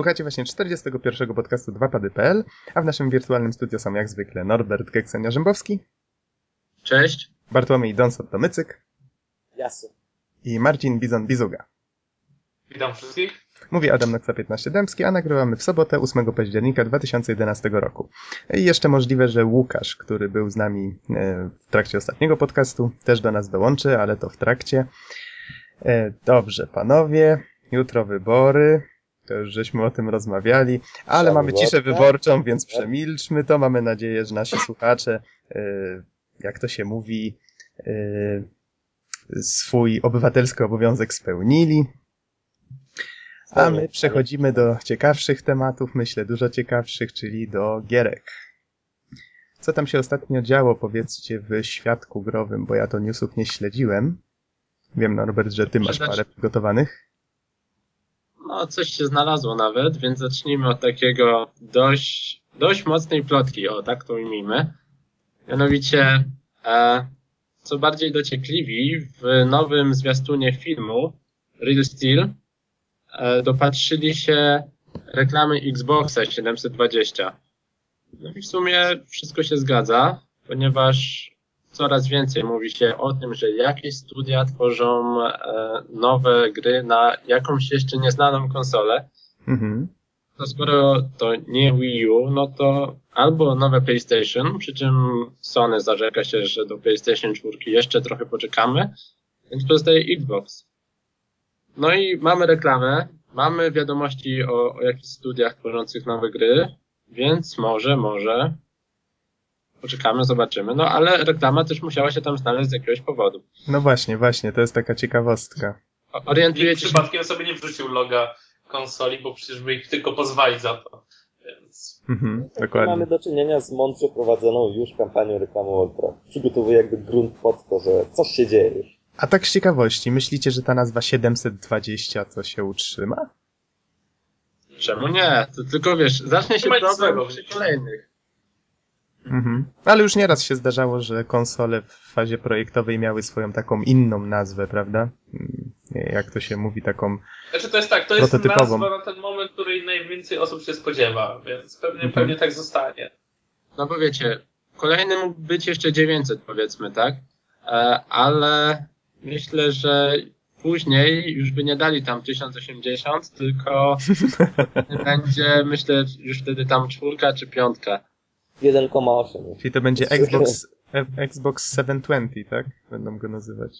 Słuchajcie właśnie 41. podcastu 2pady.pl, a w naszym wirtualnym studio są jak zwykle Norbert Geksenia-Rzębowski. Cześć. Bartłomiej Donsot-Tomycyk. Jasne. I Marcin Bizon-Bizuga. Witam wszystkich. Mówi Adam Noksa 15 Dębski, a nagrywamy w sobotę 8 października 2011 roku. I jeszcze możliwe, że Łukasz, który był z nami e, w trakcie ostatniego podcastu, też do nas dołączy, ale to w trakcie. E, dobrze, panowie, jutro wybory. To już żeśmy o tym rozmawiali, ale mamy ciszę wyborczą, więc przemilczmy to. Mamy nadzieję, że nasi słuchacze, e, jak to się mówi, swój obywatelski obowiązek spełnili. A my przechodzimy do ciekawszych tematów, myślę dużo ciekawszych, czyli do gierek. Co tam się ostatnio działo, powiedzcie, w świadku growym, bo ja to newsów nie śledziłem. Wiem, Norbert, że ty masz parę przygotowanych. No, coś się znalazło nawet, więc zacznijmy od takiego dość, dość mocnej plotki, o tak to ujmijmy. Mianowicie, e, co bardziej dociekliwi, w nowym zwiastunie filmu Real Steel E, dopatrzyli się reklamy Xboxa 720. No i w sumie wszystko się zgadza, ponieważ coraz więcej mówi się o tym, że jakieś studia tworzą e, nowe gry na jakąś jeszcze nieznaną konsolę. Mhm. To skoro to nie Wii U, no to albo nowe PlayStation, przy czym Sony zarzeka się, że do PlayStation 4 jeszcze trochę poczekamy, więc pozostaje Xbox. No i mamy reklamę, mamy wiadomości o, o jakichś studiach tworzących nowe gry, więc może, może poczekamy, zobaczymy. No ale reklama też musiała się tam znaleźć z jakiegoś powodu. No właśnie, właśnie, to jest taka ciekawostka. Orientujecie się... przypadkiem sobie nie wrzucił loga konsoli, bo przecież by ich tylko pozwali za to. Więc... Mhm, dokładnie. Mamy do czynienia z mądrze prowadzoną już kampanią reklamową, która przygotowuje jakby grunt pod to, że coś się dzieje a tak z ciekawości, myślicie, że ta nazwa 720 to się utrzyma? Czemu nie? To tylko wiesz, zacznie się problem przy kolejnych. Mhm. Ale już nieraz się zdarzało, że konsole w fazie projektowej miały swoją taką inną nazwę, prawda? Mm, jak to się mówi, taką Znaczy to jest tak, to jest nazwa na ten moment, której najwięcej osób się spodziewa, więc pewnie, mhm. pewnie tak zostanie. No bo wiecie, kolejny mógł być jeszcze 900 powiedzmy, tak? E, ale myślę, że później już by nie dali tam 1080, tylko będzie, myślę, już wtedy tam czwórka czy piątka. 1,8. Czyli to będzie Xbox, Xbox 720, tak? Będą go nazywać.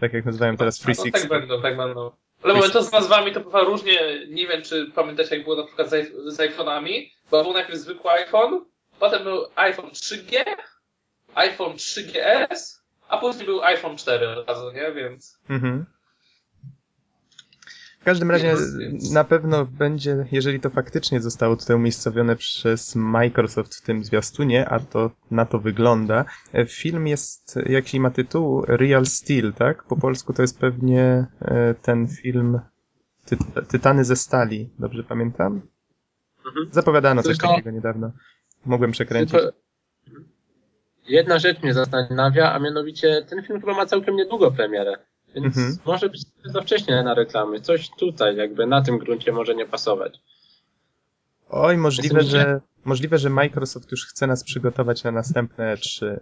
Tak jak nazywają teraz 360. No, tak będą, tak będą. Ale moment, to z nazwami to bywa różnie, nie wiem czy pamiętacie jak było na przykład z, z iPhone'ami, bo był najpierw zwykły iPhone, potem był iPhone 3G, iPhone 3GS, a później był iPhone 4 od razu, nie? Więc... Mhm. W każdym razie na pewno będzie, jeżeli to faktycznie zostało tutaj umiejscowione przez Microsoft w tym zwiastunie, a to na to wygląda. Film jest, jaki ma tytuł, Real Steel, tak? Po polsku to jest pewnie e, ten film Ty Tytany ze stali, dobrze pamiętam? Mhm. Zapowiadano coś takiego niedawno. Mogłem przekręcić. Tylko jedna rzecz mnie zastanawia, a mianowicie ten film chyba ma całkiem niedługo premierę. Więc mhm. może być za wcześnie na reklamy. Coś tutaj jakby na tym gruncie może nie pasować. Oj, możliwe, że, możliwe, że Microsoft już chce nas przygotować na następne E3.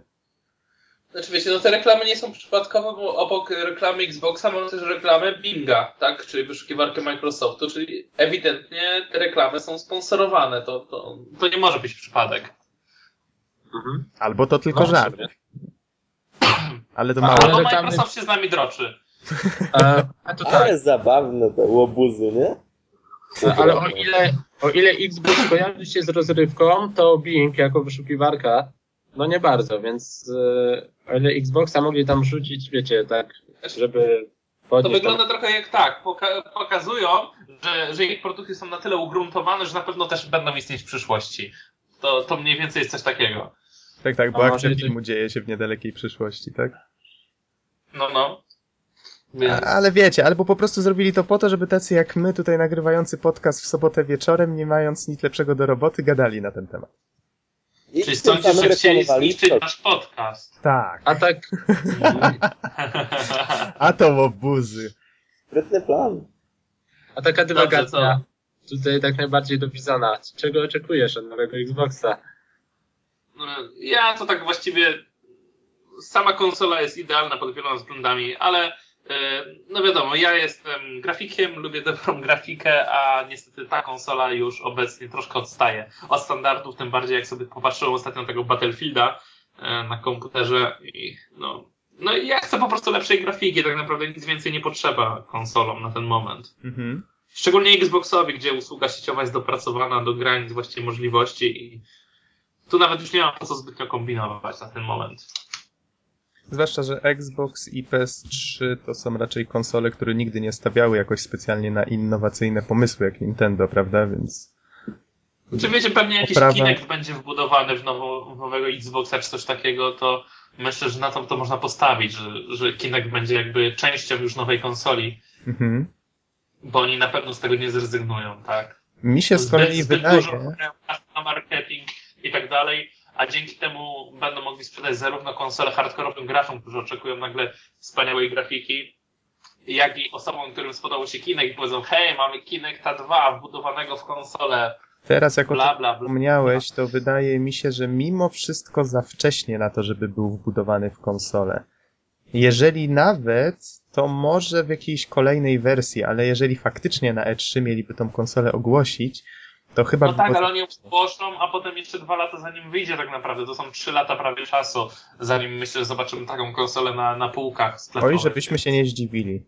Znaczy wiecie, no te reklamy nie są przypadkowe, bo obok reklamy Xboxa mamy też reklamę Binga, tak? Czyli wyszukiwarkę Microsoftu, czyli ewidentnie te reklamy są sponsorowane. To, to, to nie może być przypadek. Mhm. Albo to tylko no, żart. Ale to mało. Albo Microsoft się z nami droczy. A to tak. Ale zabawne te łobuzy, nie? Ale o ile, o ile Xbox kojarzy się z rozrywką, to Bing jako wyszukiwarka, no nie bardzo, więc e, o ile Xboxa mogli tam rzucić, wiecie, tak, żeby to wygląda tam... trochę jak tak, poka pokazują, że, że ich produkty są na tyle ugruntowane, że na pewno też będą istnieć w przyszłości. To, to mniej więcej jest coś takiego. Tak, tak, bo akcja filmu dzieje się w niedalekiej przyszłości, tak? No, no. Więc... Ale wiecie, albo po prostu zrobili to po to, żeby tacy jak my tutaj nagrywający podcast w sobotę wieczorem, nie mając nic lepszego do roboty, gadali na ten temat. I Czyli sądzisz, że chcieli zniszczyć nasz podcast? Tak. A tak... A to łobuzy. Sprytny plan. A taka dywagacja. tutaj tak najbardziej do Bizona. Czego oczekujesz od nowego Xboxa? No, Ja to tak właściwie sama konsola jest idealna pod wieloma względami, ale no wiadomo, ja jestem grafikiem, lubię dobrą grafikę, a niestety ta konsola już obecnie troszkę odstaje od standardów, tym bardziej jak sobie popatrzyłem ostatnio tego Battlefielda e, na komputerze i no, no i ja chcę po prostu lepszej grafiki, tak naprawdę nic więcej nie potrzeba konsolom na ten moment. Mhm. Szczególnie Xboxowi, gdzie usługa sieciowa jest dopracowana do granic właściwie możliwości i tu nawet już nie ma po co zbytnio kombinować na ten moment. Zwłaszcza, że Xbox i PS3 to są raczej konsole, które nigdy nie stawiały jakoś specjalnie na innowacyjne pomysły jak Nintendo, prawda? Więc Czy wiecie, pewnie jakiś Oprawa. Kinect będzie wbudowany w nowo, nowego Xboxa czy coś takiego, to myślę, że na to, to można postawić, że, że Kinect będzie jakby częścią już nowej konsoli, mhm. bo oni na pewno z tego nie zrezygnują, tak? mi się z kolei wydaje... dużo na marketing i tak dalej, a dzięki temu będą mogli sprzedać zarówno konsole hardkorowym graczom, którzy oczekują nagle wspaniałej grafiki, jak i osobom, którym spodobał się Kinect, powiedzą, hej, mamy Kinecta 2 wbudowanego w konsolę, Teraz jak bla. wspomniałeś, to wydaje mi się, że mimo wszystko za wcześnie na to, żeby był wbudowany w konsolę. Jeżeli nawet, to może w jakiejś kolejnej wersji, ale jeżeli faktycznie na E3 mieliby tą konsolę ogłosić, to chyba No tak, ale oni ją zgłoszą, a potem jeszcze dwa lata zanim wyjdzie tak naprawdę. To są trzy lata prawie czasu, zanim myślę, że zobaczymy taką konsolę na, na półkach sklepowych. Oj, żebyśmy się nie zdziwili.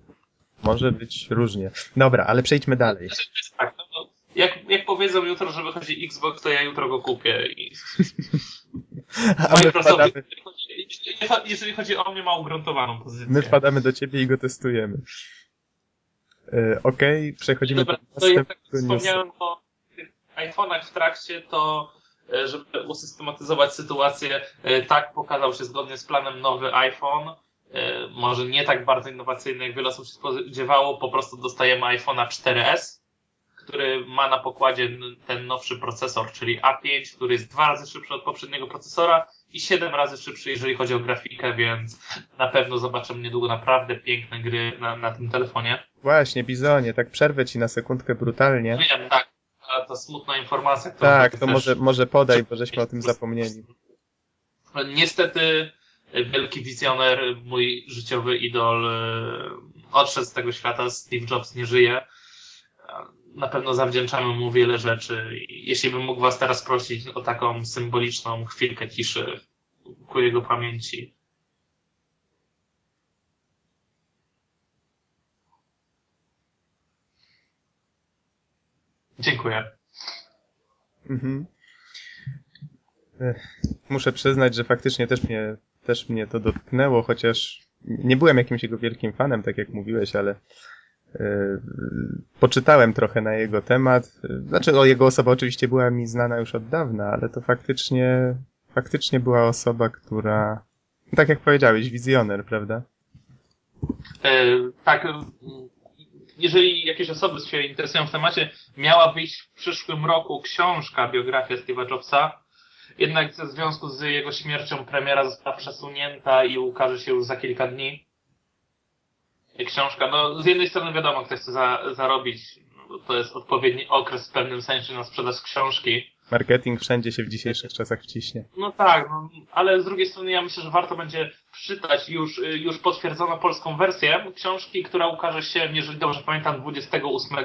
Może być różnie. Dobra, ale przejdźmy dalej. Znaczy, tak, no, no, jak, jak powiedzą jutro, że wychodzi Xbox, to ja jutro go kupię. I Microsoft, wpadamy, jeżeli chodzi, o mnie, ma ugruntowaną pozycję. my wpadamy do ciebie i go testujemy. E, Okej, przechodzimy Dobra, do to ja tak następnego wspomniałem o iPhone'ach w trakcie, to e, żeby usystematyzować sytuację, e, tak pokazał się zgodnie z planem nowy iPhone. E, Może nie tak bardzo innowacyjny, jak wiele osób się spodziewało, po prostu dostajemy iPhone'a 4S, który ma na pokładzie ten nowszy procesor, czyli A5, który jest dwa razy szybszy od poprzedniego procesora i siedem razy szybszy, jeżeli chodzi o grafikę, więc na pewno zobaczymy niedługo naprawdę piękne gry na, na tym telefonie. Właśnie, Bizonie, tak przerwę ci na sekundkę brutalnie. Wiem, tak. Ta, ta smutna informacja, Tak, to może, może podaj, bo żeśmy o tym zapomnieli. Niestety wielki wizjoner, mój życiowy idol e, odszedł z tego świata, Steve Jobs nie żyje. Na pewno zawdzięczamy mu wiele rzeczy. Jeśli bym mógł was teraz prosić o taką symboliczną chwilkę ciszy ku jego pamięci. Dziękuję. Mhm. Muszę przyznać, że faktycznie też mnie, też mnie to dotknęło, chociaż nie byłem jakimś jego wielkim fanem, tak jak mówiłeś, ale e, poczytałem trochę na jego temat. Znaczy, o jego osoba oczywiście była mi znana już od dawna, ale to faktycznie, faktycznie była osoba, która, tak jak powiedziałeś, wizjoner, prawda? E, tak, jeżeli jakieś osoby się interesują w temacie, miała wyjść w przyszłym roku książka, biografia Steve'a Jobsa. Jednak w związku z jego śmiercią premiera została przesunięta i ukaże się już za kilka dni. Książka, no z jednej strony wiadomo, ktoś chce za, zarobić, bo to jest odpowiedni okres w pewnym sensie na sprzedaż książki. Marketing wszędzie się w dzisiejszych czasach wciśnie. No tak, no, ale z drugiej strony ja myślę, że warto będzie przeczytać już, już potwierdzoną polską wersję książki, która ukaże się, jeżeli dobrze pamiętam, 28 y,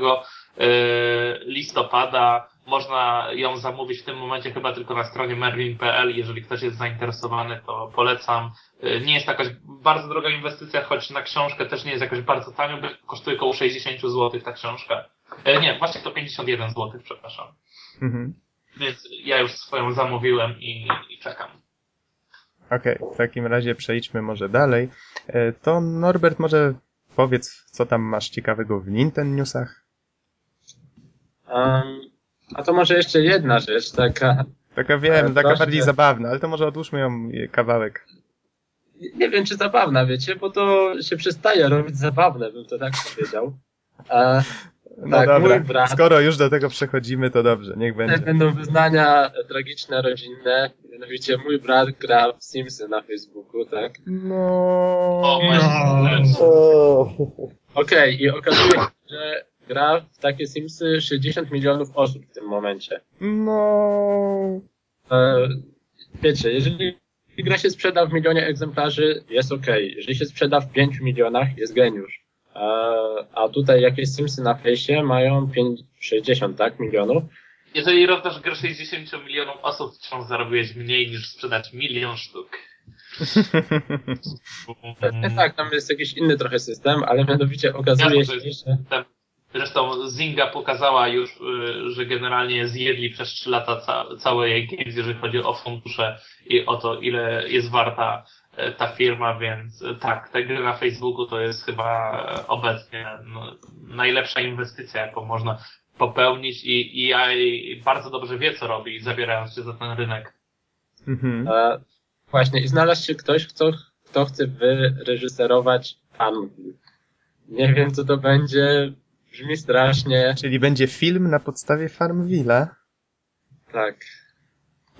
listopada. Można ją zamówić w tym momencie chyba tylko na stronie merlin.pl. Jeżeli ktoś jest zainteresowany, to polecam. Y, Nie jest to jakaś bardzo droga inwestycja, choć na książkę też nie jest jakoś bardzo tanio, bo kosztuje około 60 zł ta książka. Y, Nie, właśnie to 51 zł, przepraszam. Mhm. Więc ja już swoją zamówiłem i, i czekam. Okej, w takim razie przejdźmy może dalej. E, To Norbert, może powiedz, co tam masz ciekawego w Nintendo Newsach? Um, a to może jeszcze jedna rzecz, taka. Taka wiem, Ale taka bardziej zabawna, ale to może odłóżmy ją e, kawałek. Nie wiem, czy zabawna, wiecie, bo to się przestaje robić zabawne, bym to tak powiedział. E, No Tak, dobra, brat. skoro już do tego przechodzimy, to dobrze, niech będzie. będą wyznania tragiczne, rodzinne. Mianowicie mój brat gra w Simsy na Facebooku, tak? No. O, No. Okej, i okazuje się, że gra w takie Simsy 60 milionów osób w tym momencie. No... E, wiecie, jeżeli gra się sprzeda w milionie egzemplarzy, jest ok. Jeżeli się sprzeda w 5 milionach, jest geniusz. A tutaj jakieś Simsy na fejsie mają 5, 60, tak, milionów. Jeżeli rozdasz grę 60 milionom osób, wciąż zarobiłeś mniej niż sprzedać milion sztuk. E, tak, tam jest jakiś inny trochę system, ale mianowicie okazuje się, to że Zresztą Zinga pokazała już, y, że generalnie zjedli przez 3 lata ca całe jej games, jeżeli chodzi o fundusze i o to, ile jest warta ta firma, więc e, tak, te gry na Facebooku to jest chyba e, obecnie no, najlepsza inwestycja, jaką można popełnić i, i EA bardzo dobrze wie, co robi, zabierając się za ten rynek. Mhm. E, właśnie, i znalazł się ktoś, kto, kto chce wyreżyserować Farmville. Nie wiem, co to będzie. Brzmi strasznie. Czyli będzie film na podstawie Farmville'a. Tak.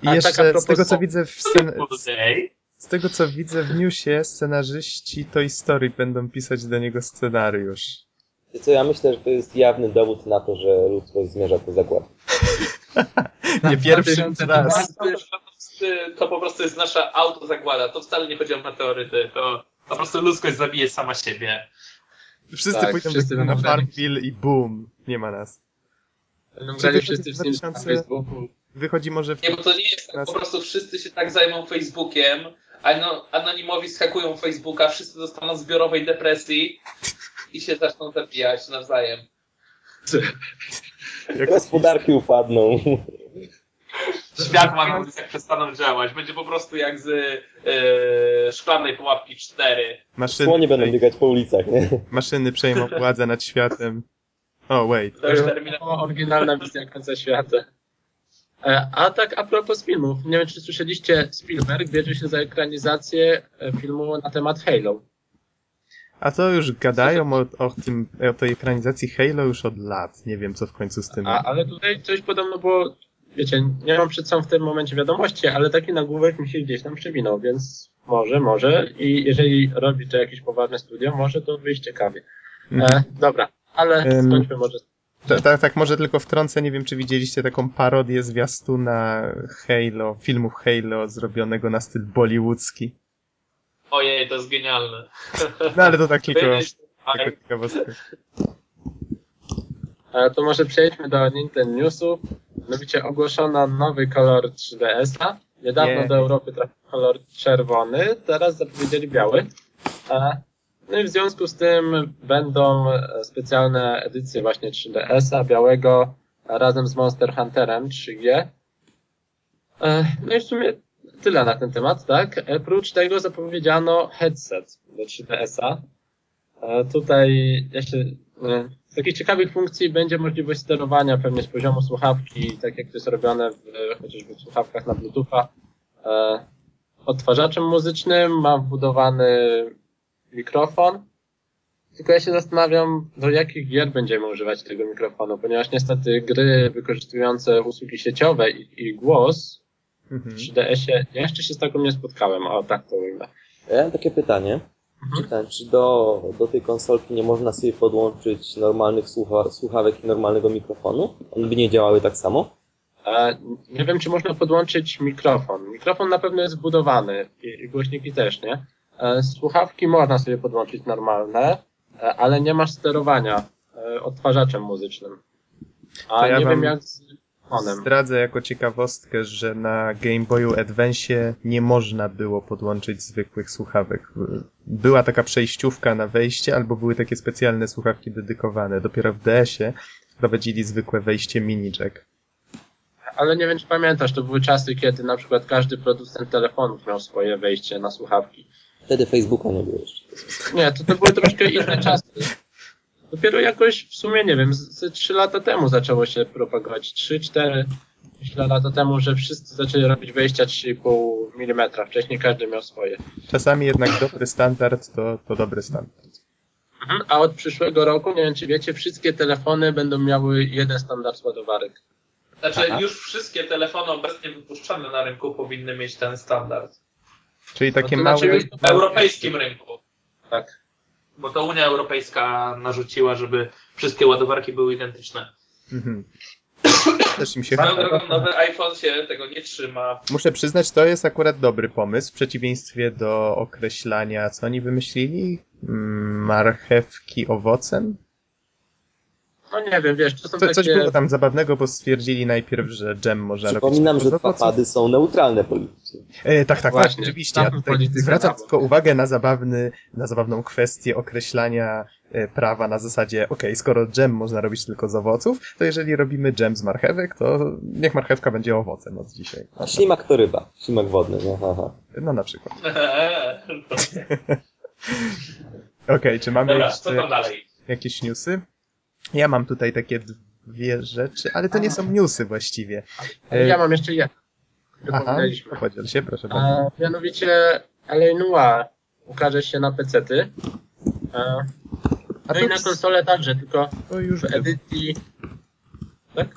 I A jeszcze tak a propos z tego co widzę w scen... Day. Z tego co widzę w newsie, scenarzyści Toy Story będą pisać do niego scenariusz. Co ja myślę, że to jest jawny dowód na to, że ludzkość zmierza ku zakładzie. Nie pierwszy 2012. raz. To, po prostu jest nasza autozagłada. To wcale nie chodzi o meteoryty. To po prostu ludzkość zabije sama siebie. Wszyscy Tak, pójdą wszyscy na. Farmville i boom, nie ma nas. Będą grali wszyscy w Sims na 2000? Facebooku. Wychodzi może w... Nie, bo to nie jest tak, po prostu wszyscy się tak zajmą Facebookiem, anonimowi skakują Facebooka, wszyscy dostaną zbiorowej depresji i się zaczną zabijać nawzajem. jak Gospodarki upadną. Świat ma ulicach przestaną działać. Będzie po prostu jak z e, szklanej pułapki 4. maszyny, Słonie będą biegać po ulicach, nie? maszyny przejmą władzę nad światem. O, wait. To już To terminal. oryginalna wizja końca świata. E, A tak a propos filmów, nie wiem czy słyszeliście, Spielberg bierze się za ekranizację e, filmu na temat Halo. A to już gadają o, o, tym, o tej ekranizacji Halo już od lat. Nie wiem, co w końcu z tym. A, ale tutaj coś podobno było, wiecie, nie mam przed sobą w tym momencie wiadomości, ale taki nagłówek mi się gdzieś tam przewinął, więc może, może i jeżeli robi to jakieś poważne studio, może to wyjść ciekawie. Mhm. E, dobra, ale skończmy może. Ta- ta- Tak, może tylko wtrącę, nie wiem, czy widzieliście taką parodię zwiastuna Halo, filmów Halo zrobionego na styl bollywoodzki. Ojej, to jest genialne. No ale to tak tylko, tylko ciekawostka. E, to może przejdźmy do Nintendo Newsów. Mianowicie ogłoszono nowy kolor 3DS-a. Niedawno Nie. do Europy trafił kolor czerwony, teraz zapowiedzieli biały. E, No i w związku z tym będą specjalne edycje właśnie 3DS-a białego razem z Monster Hunterem 3G. E, No i w sumie tyle na ten temat, tak? Oprócz tego zapowiedziano headset do 3DS-a. E, Tutaj ja się, e, z takich ciekawych funkcji będzie możliwość sterowania pewnie z poziomu słuchawki, tak jak to jest robione w, chociażby w słuchawkach na Bluetootha. Odtwarzaczem muzycznym ma wbudowany mikrofon. Tylko ja się zastanawiam, do jakich gier będziemy używać tego mikrofonu, ponieważ niestety gry wykorzystujące usługi sieciowe i, i głos Mhm. w 3DS-ie ja jeszcze się z taką nie spotkałem, o tak to ujmę. Ja mam takie pytanie. Mhm. Czy, do, do tej konsolki nie można sobie podłączyć normalnych słucha, słuchawek i normalnego mikrofonu? One by nie działały tak samo? E, Nie wiem, czy można podłączyć mikrofon. Mikrofon na pewno jest wbudowany i, i głośniki też, nie? E, Słuchawki można sobie podłączyć normalne, e, ale nie masz sterowania e, odtwarzaczem muzycznym. A ja nie wiem jak z mikrofonem. Zdradzę jako ciekawostkę, że na Game Boyu Advance nie można było podłączyć zwykłych słuchawek. Była taka przejściówka na wejście, albo były takie specjalne słuchawki dedykowane. Dopiero w DS-ie wprowadzili zwykłe wejście mini jack. Ale nie wiem, czy pamiętasz, to były czasy, kiedy na przykład każdy producent telefonów miał swoje wejście na słuchawki. Wtedy Facebooka nie było jeszcze. Nie, to, to były troszkę inne czasy. Dopiero jakoś w sumie, nie wiem, ze 3 lata temu zaczęło się propagować. 3, 4, myślę lata temu, że wszyscy zaczęli robić wejścia 3,5 mm. Wcześniej każdy miał swoje. Czasami jednak dobry standard to, to dobry standard. Mhm. A od przyszłego roku, nie wiem czy wiecie, wszystkie telefony będą miały jeden standard ładowarek. Znaczy, Aha. już wszystkie telefony obecnie wypuszczane na rynku powinny mieć ten standard. Czyli takie No małe... znaczy- W europejskim rynku. Tak. bo to Unia Europejska narzuciła, żeby wszystkie ładowarki były identyczne. Mhm. Też im się Swoją drogą nowy iPhone się tego nie trzyma. Muszę przyznać, to jest akurat dobry pomysł, w przeciwieństwie do określania, co oni wymyślili? Mm, Marchewki owocem? No nie wiem, wiesz, to są Co, coś takie... było tam zabawnego, bo stwierdzili najpierw, że dżem można Przypominam, robić że z owoców. papady są neutralne politycznie. E, tak, tak, Właśnie, tak, oczywiście. Ja tutaj zwracam tylko uwagę na zabawny, na zabawną kwestię określania e, prawa na zasadzie, okej, skoro dżem można robić tylko z owoców, to jeżeli robimy dżem z marchewek, to niech marchewka będzie owocem od dzisiaj. A ślimak to ryba. Ślimak wodny, no haha. No na przykład. Okej, czy mamy Dobra, co jeszcze tam dalej? jakieś newsy? Ja mam tutaj takie dwie rzeczy, ale to nie są newsy właściwie. E, Ja mam jeszcze jedno. Aha, podziel się, proszę bardzo. A mianowicie LA Noir ukaże się na PC-ty. A, A no i na konsolę także, tylko to już w edycji... Tak?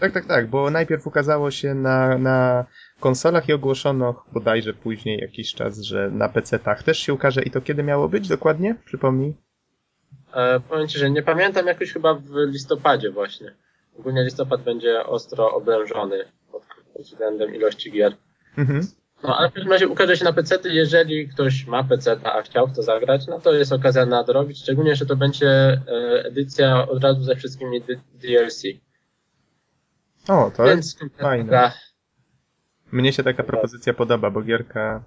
Tak, tak, tak, bo najpierw ukazało się na, na konsolach i ogłoszono bodajże później jakiś czas, że na PC-tach też się ukaże i to kiedy miało być dokładnie? Przypomnij. E, powiem Ci, że nie pamiętam, jakoś chyba w listopadzie właśnie. Ogólnie listopad będzie ostro oblężony pod pod względem ilości gier. Mhm. No ale w każdym razie ukaże się na PC, jeżeli ktoś ma PC, a chciał w to zagrać, no to jest okazja nadrobić, szczególnie, że to będzie e, edycja od razu ze wszystkimi DLC. O, to jest Więc fajne. gra- Mnie się taka propozycja podoba, bo gierka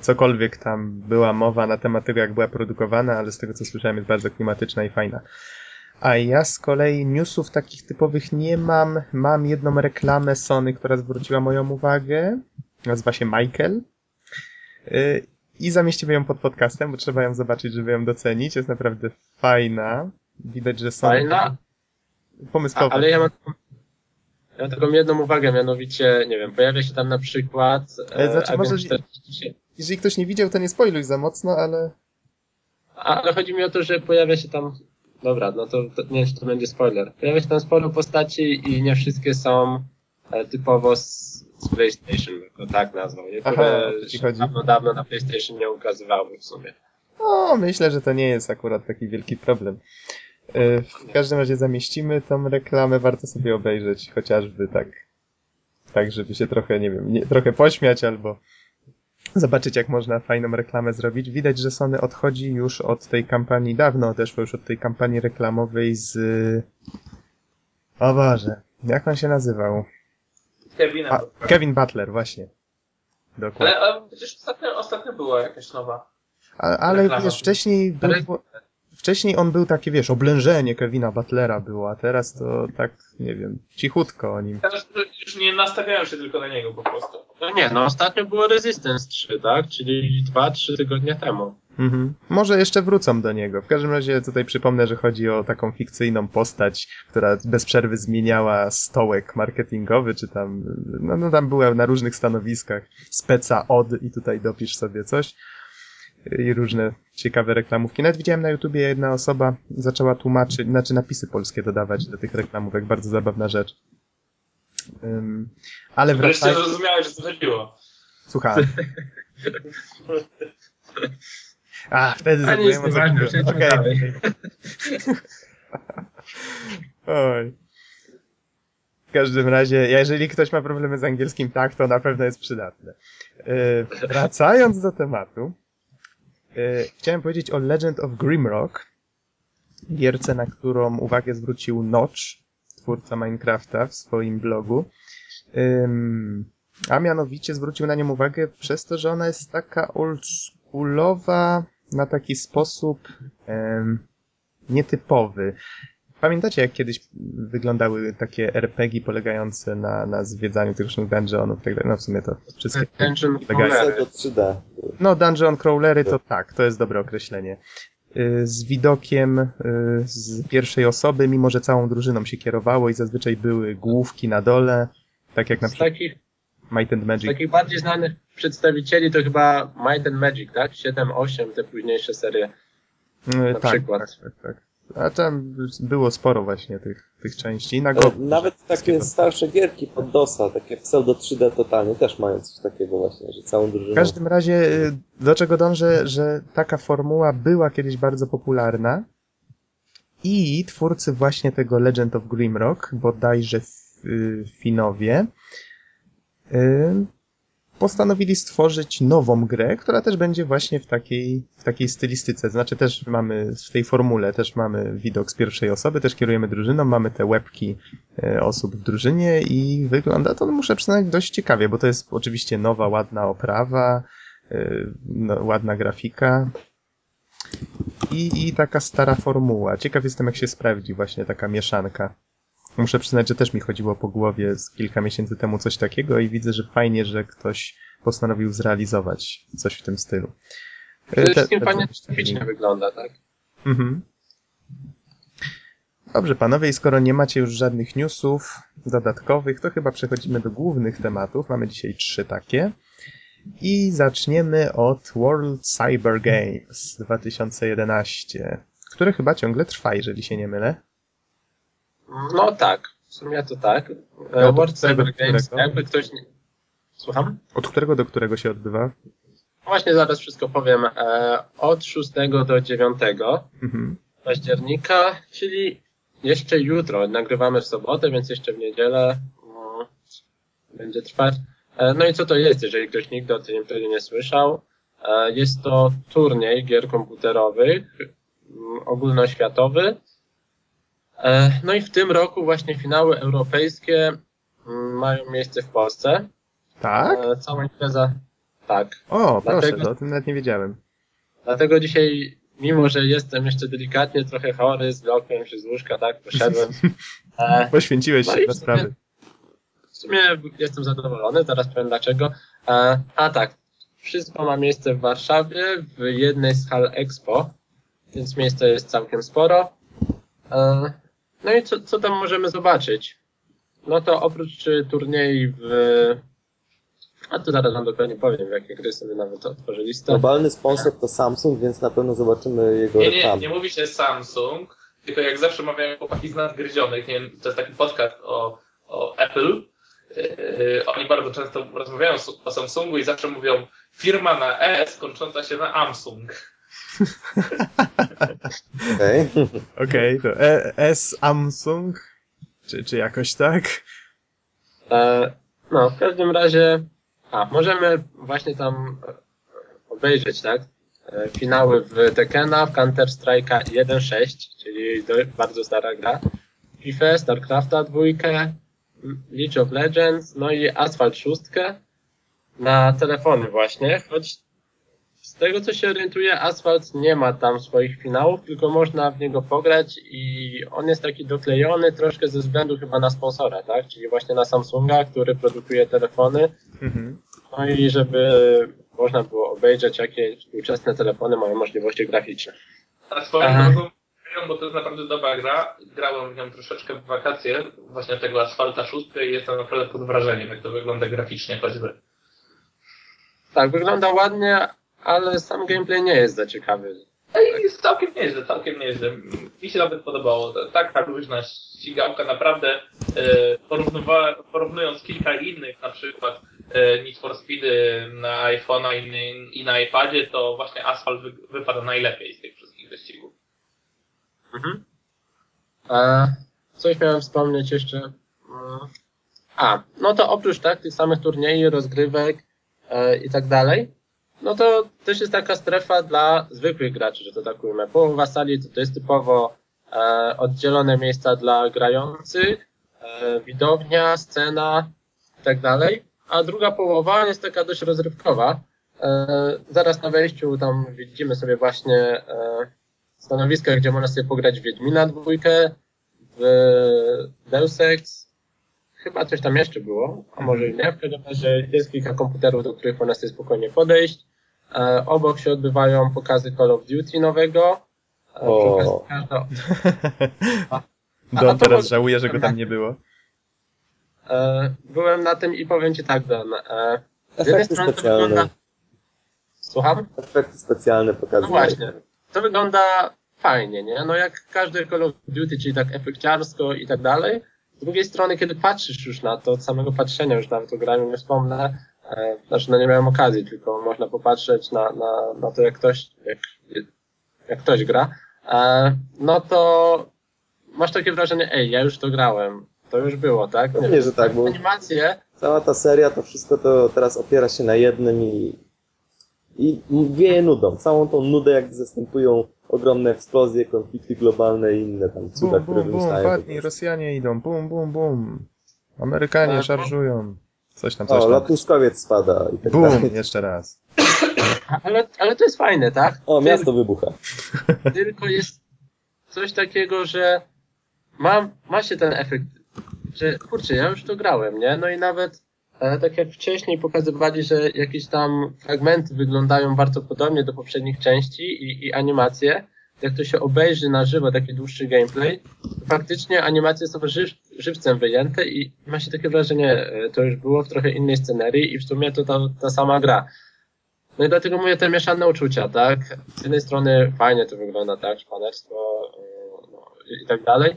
cokolwiek tam była mowa na temat tego, jak była produkowana, ale z tego co słyszałem jest bardzo klimatyczna i fajna. A ja z kolei newsów takich typowych nie mam. Mam jedną reklamę Sony, która zwróciła moją uwagę. Nazywa się Michael. Y, I zamieścimy ją pod podcastem, bo trzeba ją zobaczyć, żeby ją docenić. Jest naprawdę fajna. Widać, że Sony Fajna, pomysłowa. ale ja mam, ja mam taką jedną uwagę, mianowicie, nie wiem, pojawia się tam na przykład E, znaczy, może- 47. Jeżeli ktoś nie widział, to nie spoiluj za mocno, ale Ale chodzi mi o to, że pojawia się tam. Dobra, no to, to nie wiem, czy to będzie spoiler. Pojawia się tam sporo postaci i nie wszystkie są e, typowo z, PlayStation, to tak nazwał. Niektóre Aha, dawno, dawno na PlayStation nie ukazywały w sumie. No, myślę, że to nie jest akurat taki wielki problem. E, W każdym razie zamieścimy tą reklamę, warto sobie obejrzeć, chociażby tak, tak żeby się trochę, nie wiem, nie, trochę pośmiać albo zobaczyć, jak można fajną reklamę zrobić. Widać, że Sony odchodzi już od tej kampanii, dawno odeszło już od tej kampanii reklamowej z... O Boże, jak on się nazywał? Kevina. A, Kevin Butler, właśnie. Dokładnie. Ale, ale przecież ostatnio, ostatnio była jakaś nowa. Ale, ale Reklama. wiesz, wcześniej było, wcześniej on był takie, wiesz, oblężenie Kevina Butlera było, a teraz to tak, nie wiem, cichutko o nim. Teraz już nie nastawiają się tylko na niego po prostu. No nie, no ostatnio było Resistance 3, tak? Czyli 2-3 tygodnie temu. Mhm. Może jeszcze wrócą do niego. W każdym razie tutaj przypomnę, że chodzi o taką fikcyjną postać, która bez przerwy zmieniała stołek marketingowy, czy tam, no, no tam była na różnych stanowiskach. Speca od i tutaj dopisz sobie coś. I różne ciekawe reklamówki. Nawet widziałem na YouTubie jedna osoba zaczęła tłumaczyć, znaczy napisy polskie dodawać do tych reklamówek. Bardzo zabawna rzecz. Ym, ale Wreszcie wracając... zrozumiałeś, o co chodziło. Słuchałem. A, wtedy zapomniałem o co przejdźmy Okej. Oj. W każdym razie, jeżeli ktoś ma problemy z angielskim, tak, to na pewno jest przydatne. Yy, wracając do tematu, yy, chciałem powiedzieć o Legend of Grimrock, gierce, na którą uwagę zwrócił Notch, twórca Minecrafta w swoim blogu. A mianowicie zwrócił na nią uwagę przez to, że ona jest taka oldschoolowa na taki sposób nietypowy. Pamiętacie, jak kiedyś wyglądały takie RPG polegające na, na zwiedzaniu tych różnych dungeonów i tak dalej? No w sumie to wszystkie. Dungeon Legacy. Crawlery. do 3D. No, dungeon crawlery to tak, to jest dobre określenie. Y, Z widokiem y, z pierwszej osoby, mimo że całą drużyną się kierowało i zazwyczaj były główki na dole, tak jak na Z przykład takich, Might and z Magic. takich bardziej znanych przedstawicieli to chyba Might and Magic, tak? 7, 8, te późniejsze serie. Y, na tak, przykład. Tak, tak, tak. A tam było sporo właśnie tych, tych części. Na E, go, Nawet takie starsze gierki pod DOSa, takie pseudo 3D totalnie, też mają coś takiego właśnie, że całą drużyną. W każdym razie, y, do czego dążę, że taka formuła była kiedyś bardzo popularna i twórcy właśnie tego Legend of Grimrock, bodajże y, Finowie, y, postanowili stworzyć nową grę, która też będzie właśnie w takiej, w takiej stylistyce. Znaczy też mamy w tej formule też mamy widok z pierwszej osoby, też kierujemy drużyną, mamy te łebki y, osób w drużynie i wygląda to, no, muszę przyznać, dość ciekawie, bo to jest oczywiście nowa, ładna oprawa, y, no, ładna grafika i, i taka stara formuła. Ciekaw jestem, jak się sprawdzi właśnie taka mieszanka. Muszę przyznać, że też mi chodziło po głowie z kilka miesięcy temu coś takiego i widzę, że fajnie, że ktoś postanowił zrealizować coś w tym stylu. Przede wszystkim te- fajnie graficznie wygląda, tak? Mhm. Dobrze, panowie, i skoro nie macie już żadnych newsów dodatkowych, to chyba przechodzimy do głównych tematów. Mamy dzisiaj trzy takie. I zaczniemy od World Cyber Games 2011, które chyba ciągle trwa, jeżeli się nie mylę. No tak, w sumie to tak. No, World Cyber Games, jakby ktoś nie... Słucham? Od którego do którego się odbywa? Właśnie zaraz wszystko powiem. E, od 6 do 9 Mhm. października, czyli jeszcze jutro. Nagrywamy w sobotę, więc jeszcze w niedzielę no, będzie trwać. E, no i co to jest, jeżeli ktoś nigdy o imprezie nie słyszał? Jest to turniej gier komputerowych mm, ogólnoświatowy. E, no i w tym roku właśnie finały europejskie mm, mają miejsce w Polsce. Tak? E, cała impreza tak. O, proszę, dlatego- to o tym nawet nie wiedziałem. Dlatego dzisiaj, mimo że jestem jeszcze delikatnie trochę chory, zlokłem się z łóżka, tak, poszedłem. E, Poświęciłeś No się sumie- sprawy. w sumie jestem zadowolony, zaraz powiem dlaczego. E, a tak, wszystko ma miejsce w Warszawie, w jednej z hal Expo, więc miejsca jest całkiem sporo. E, no i co, co tam możemy zobaczyć? No to oprócz y, turniej w... A tu zaraz wam dokładnie powiem, w jakie gry sobie nawet otworzę listę. Globalny sponsor to Samsung, więc na pewno zobaczymy jego Nie, nie, reklamę. nie mówi się Samsung, tylko jak zawsze mawiają chłopaki z nadgryzionych, nie wiem, to jest taki podcast o, o Apple. Yy, oni bardzo często rozmawiają o Samsungu i zawsze mówią firma na S kończąca się na Amsung. Okej. Okej, to e S Samsung? Czy, czy jakoś tak? E, no, w każdym razie, a, możemy właśnie tam e, obejrzeć, tak? E, finały w Tekena, w Counter Strike'a 1.6, czyli bardzo stara gra, FIFA, StarCrafta 2, League of Legends, no i Asphalt 6 na telefony właśnie, choć z tego co się orientuję, Asphalt nie ma tam swoich finałów, tylko można w niego pograć i on jest taki doklejony troszkę ze względu chyba na sponsora, tak? Czyli właśnie na Samsunga, który produkuje telefony. Mhm. No i żeby można było obejrzeć, jakie współczesne telefony mają możliwości graficzne. A swoją drogą, bo to jest naprawdę dobra gra. Grałem w nią troszeczkę w wakacje, właśnie tego Asfalta 6 i jestem naprawdę pod wrażeniem, jak to wygląda graficznie choćby. Tak, wygląda ładnie, ale sam gameplay nie jest za ciekawy. Ej, jest całkiem nieźle, całkiem nieźle. Mi się nawet podobało. Taka luźna ścigałka, naprawdę e, porównując kilka innych, na przykład e, Need for Speedy na iPhone'a i, i na iPadzie, to właśnie Asphalt wy, wypada najlepiej z tych wszystkich wyścigów. Mhm. A coś miałem wspomnieć jeszcze. Mm. A, no to oprócz tak, tych samych turniejów, rozgrywek e, i tak dalej, no to też jest taka strefa dla zwykłych graczy, że to tak ujmę. Połowa sali to, to jest typowo e, oddzielone miejsca dla grających, e, widownia, scena i tak dalej, a druga połowa jest taka dość rozrywkowa. E, zaraz na wejściu tam widzimy sobie właśnie e, stanowiska, gdzie można sobie pograć w Wiedźmina dwójkę, w Deus Ex, chyba coś tam jeszcze było, a może i nie. W każdym razie jest kilka komputerów, do których można sobie spokojnie podejść. E, obok się odbywają pokazy Call of Duty nowego. E, O. każda, a Don to teraz żałuje, że go tam nie było. e, byłem na tym i powiem Ci tak, Don. Z jednej strony to specjalne. wygląda... Słucham? Efekty specjalne No pokazują. właśnie. To wygląda fajnie, nie? No jak każdy Call of Duty, czyli tak efekciarsko i tak dalej. Z drugiej strony, kiedy patrzysz już na to, od samego patrzenia już nawet o graniu nie wspomnę, znaczy no nie miałem okazji, tylko można popatrzeć na, na, na to, jak ktoś, jak, jak ktoś gra, e, no to masz takie wrażenie, ej, ja już to grałem, to już było, tak? Pewnie, że tak, bo Animacje, cała ta seria, to wszystko to teraz opiera się na jednym i, i wieje nudą. Całą tą nudę, jak zastępują ogromne eksplozje, konflikty globalne i inne tam cuda, Bum, które bum, bum, wymyślają. padnij, prostu. Rosjanie idą, bum, bum, bum. Amerykanie Tak, szarżują. Coś tam, coś O, tam. lotniskowiec spada i tak Bum, dalej. jeszcze raz. ale, ale to jest fajne, tak? O, miasto wybucha. tylko jest coś takiego, że ma, ma się ten efekt, że kurczę, ja już to grałem, nie? No i nawet e, tak jak wcześniej pokazywali, że jakieś tam fragmenty wyglądają bardzo podobnie do poprzednich części i, i animacje, jak to się obejrzy na żywo, taki dłuższy gameplay, faktycznie animacje są żyw, żywcem wyjęte i ma się takie wrażenie, e, to już było w trochę innej scenerii i w sumie to ta, ta sama gra. No i dlatego mówię te mieszane uczucia, tak? Z jednej strony fajnie to wygląda, tak? Szpanerstwo yy, no, i tak dalej.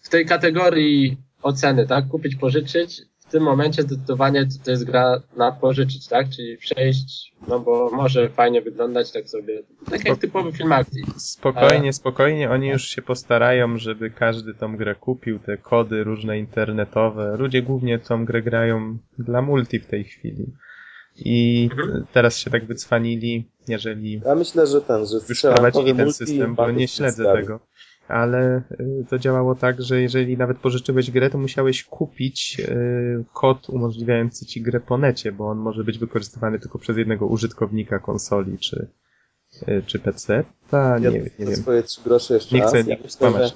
W tej kategorii oceny, tak? Kupić, pożyczyć. W tym momencie zdecydowanie to, to jest gra na pożyczyć, tak? Czyli przejść, no bo może fajnie wyglądać tak sobie, tak jak typowy film akcji. Spokojnie, spokojnie, oni już się postarają, żeby każdy tą grę kupił, te kody różne internetowe. Ludzie głównie tą grę grają dla multi w tej chwili. I Mhm. teraz się tak wycwanili, jeżeli Ja myślę, że ten, że wprowadzili ten multi system, bo nie śledzę tego. Ale y, to działało tak, że jeżeli nawet pożyczyłeś grę, to musiałeś kupić y, kod umożliwiający ci grę po necie, bo on może być wykorzystywany tylko przez jednego użytkownika konsoli czy, y, czy PC. Ta, nie, Ja nie wiem. swoje trzy grosze jeszcze Nie raz. chcę Ja nie myślę, skłamać.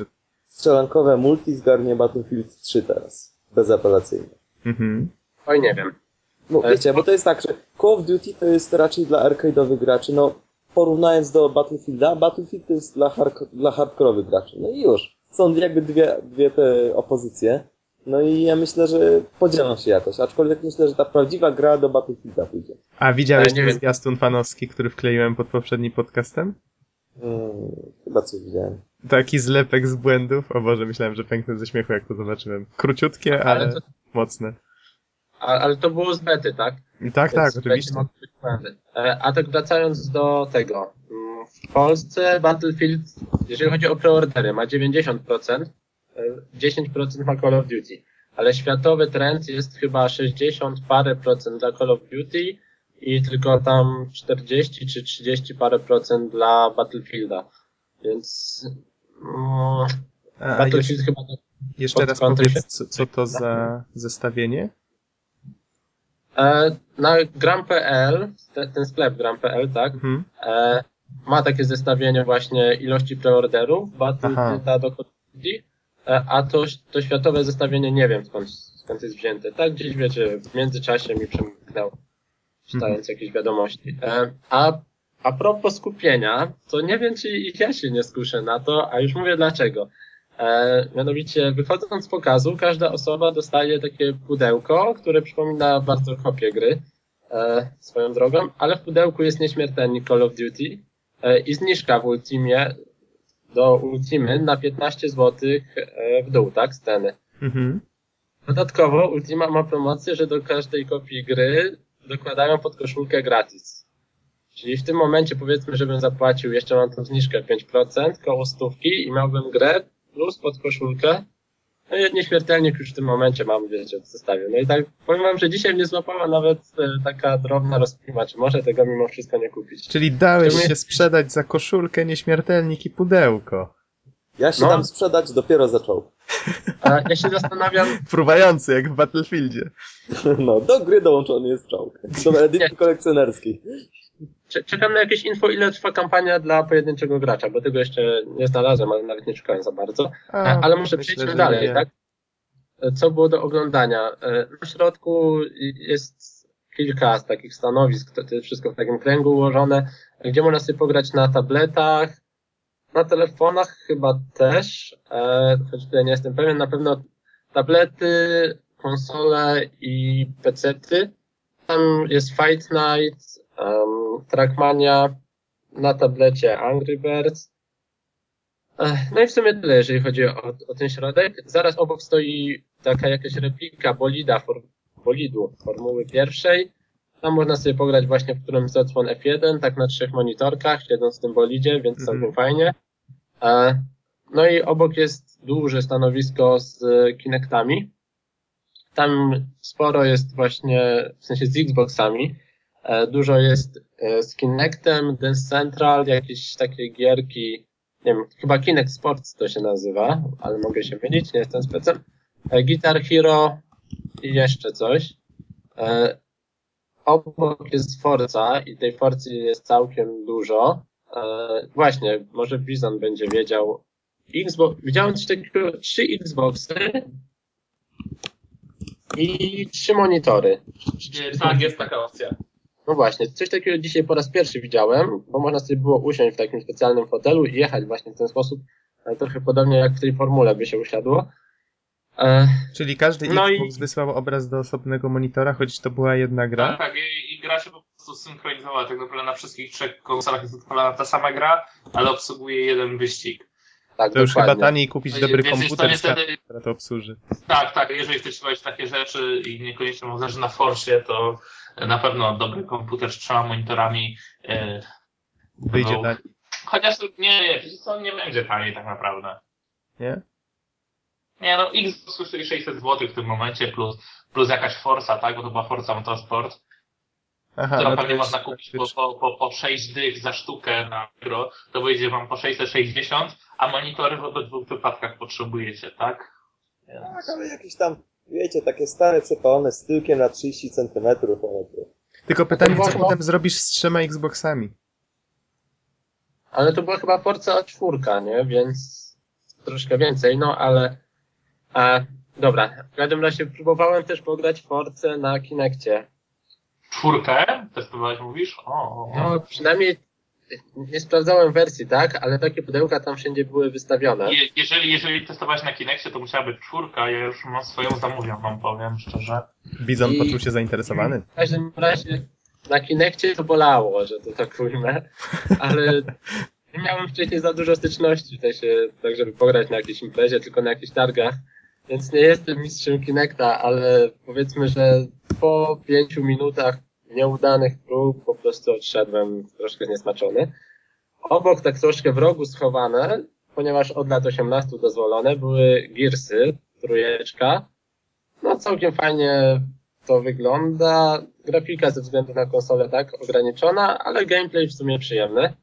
strzelankowe multi zgarnie Battlefield 3 teraz. Bezapelacyjnie. Mhm. Oj, nie wiem. No wiecie, bo to jest tak, że Call of Duty to jest raczej dla arcade'owych graczy. No, porównując do Battlefielda, Battlefield to jest dla, hard, dla hardkorowych graczy. No i już. Są jakby dwie, dwie te opozycje. No i ja myślę, że podzielą się jakoś. Aczkolwiek myślę, że ta prawdziwa gra do Battlefielda pójdzie. A widziałeś ten zwiastun fanowski, który wkleiłem pod poprzednim podcastem? Hmm, chyba coś widziałem. Taki zlepek z błędów. O Boże, myślałem, że pęknę ze śmiechu, jak to zobaczyłem. Króciutkie, ale, Ale to, mocne. A, ale to było z bety, tak? Tak, tak, Więc oczywiście. E, A tak wracając do tego. mm, W Polsce Battlefield, jeżeli chodzi o preordery, ma 90%, e, 10% ma Call of Duty. Ale światowy trend jest chyba 60 parę procent dla Call of Duty i tylko tam 40 czy 30 parę procent dla Battlefielda. Więc a Battlefield jeszcze, chyba jeszcze raz powiedz, co to za zestawienie? E, Na gram.pl, te- ten sklep gram.pl, tak, Mhm. e, ma takie zestawienie właśnie ilości preorderów do Call of Duty, e, a to, to światowe zestawienie nie wiem skąd, skąd jest wzięte. Tak gdzieś wiecie, w międzyczasie mi przemknęło, czytając jakieś wiadomości. A, a propos skupienia, to nie wiem, czy ja się nie skuszę na to, a już mówię dlaczego. E, mianowicie, wychodząc z pokazu, każda osoba dostaje takie pudełko, które przypomina bardzo kopię gry, e, swoją drogą, ale w pudełku jest nieśmiertelnik Call of Duty e, i zniżka w Ultimie do Ultimy na 15 zł w dół, tak, z ceny. Mhm. Dodatkowo Ultima ma promocję, że do każdej kopii gry dokładają pod koszulkę gratis. Czyli w tym momencie powiedzmy, żebym zapłacił, jeszcze mam tą zniżkę 5%, koło stówki i miałbym grę plus pod koszulkę. No i nieśmiertelnik już w tym momencie mam, wiecie, w zestawie. No i tak powiem wam, że dzisiaj mnie złapała nawet e, taka drobna rozkmina, czy może tego mimo wszystko nie kupić. Czyli dałeś Czemu się jest- sprzedać za koszulkę, nieśmiertelnik i pudełko. Ja się No. dam sprzedać dopiero zaczął. A ja się zastanawiam, Fruwający, jak w Battlefieldzie. No, do gry dołączony jest czołg. Do edycji kolekcjonerskiej. Cze- czekam na jakieś info, ile trwa kampania dla pojedynczego gracza, bo tego jeszcze nie znalazłem, ale nawet nie szukałem za bardzo. A, Ale może myślę, przejdźmy dalej, tak? Co było do oglądania? E, Na środku jest kilka z takich stanowisk, to, to jest wszystko w takim kręgu ułożone, gdzie można sobie pograć na tabletach, na telefonach chyba też, e, choć tutaj nie jestem pewien, na pewno tablety, konsole i pecety. Tam jest Fight Night, um, Trackmania, na tablecie Angry Birds, No i w sumie tyle, jeżeli chodzi o, o ten środek. Zaraz obok stoi taka jakaś replika bolida, for, bolidu Formuły pierwszej. Tam można sobie pograć właśnie w którymś odsłon F1, tak na trzech monitorkach, siedząc w tym bolidzie, więc Mhm. całkiem fajnie. E, No i obok jest duże stanowisko z Kinectami. Tam sporo jest właśnie, w sensie z Xboxami. E, Dużo jest e, z Kinectem, Dance Central, jakieś takie gierki, nie wiem, chyba Kinect Sports to się nazywa, ale mogę się mylić, nie jestem specem. E, Guitar Hero i jeszcze coś. Obok jest Forza i tej Forcy jest całkiem dużo. Właśnie, może Bizon będzie wiedział. Xbox, widziałem takiego, trzy Xboxy i trzy monitory. Tak, jest taka opcja. No właśnie, coś takiego dzisiaj po raz pierwszy widziałem, bo można sobie było usiąść w takim specjalnym fotelu i jechać właśnie w ten sposób, e, trochę podobnie jak w tej formule by się usiadło. E, Czyli każdy No i- Xbox wysłał obraz do osobnego monitora, choć to była jedna Tak, gra. tak, i, i gra się po prostu synchronizowała. Tak naprawdę na wszystkich trzech konsolach jest odpalana ta sama gra, ale obsługuje jeden wyścig. tak, To już dokładnie. chyba taniej kupić dobry Więc jest to komputer, niestety- która to obsłuży. Tak, tak, jeżeli chcesz robić takie rzeczy i niekoniecznie zależy na Forsie, to na pewno dobry komputer z trzema monitorami e, Wyjdzie był- taniej, Chociaż to nie, nie, przecież to nie będzie taniej tak naprawdę. nie? Nie no, Xbox kosztuje 600 zł w tym momencie, plus, plus jakaś Forza, tak, bo to była Forza Motorsport, Aha, którą no to pewnie można kupić po, po, po, po 6 dych za sztukę na gro, to wyjdzie wam po 660, a monitory w obydwu wypadkach potrzebujecie, tak? Więc... Tak, ale jakieś tam, wiecie, takie stare, przepalone z tyłkiem na 30 cm. Ale to... Tylko pytanie, co potem zrobisz z trzema Xboxami? Ale to była chyba Forza czwórka, nie? Więc troszkę więcej, no ale e, dobra. W każdym razie próbowałem też pograć Force na Kinectie. Czwórkę testowałeś, mówisz? O, o, o. No przynajmniej nie sprawdzałem wersji, tak? Ale takie pudełka tam wszędzie były wystawione. Je, jeżeli, jeżeli testowałeś na Kinexie, to musiała być czwórka, ja już mam swoją zamówioną, powiem szczerze. Bizon I- poczuł się zainteresowany. W każdym razie na Kinekcie to bolało, że to tak ujmę, ale nie miałem wcześniej za dużo styczności, w sensie, tak żeby pograć na jakiejś imprezie, tylko na jakichś targach, więc nie jestem mistrzem Kinecta, ale powiedzmy, że po pięciu minutach nieudanych prób po prostu odszedłem troszkę zniesmaczony. Obok tak troszkę w rogu schowane, ponieważ od lat 18 dozwolone, były Gearsy, trójeczka. No całkiem fajnie to wygląda. Grafika ze względu na konsolę tak ograniczona, ale gameplay w sumie przyjemny.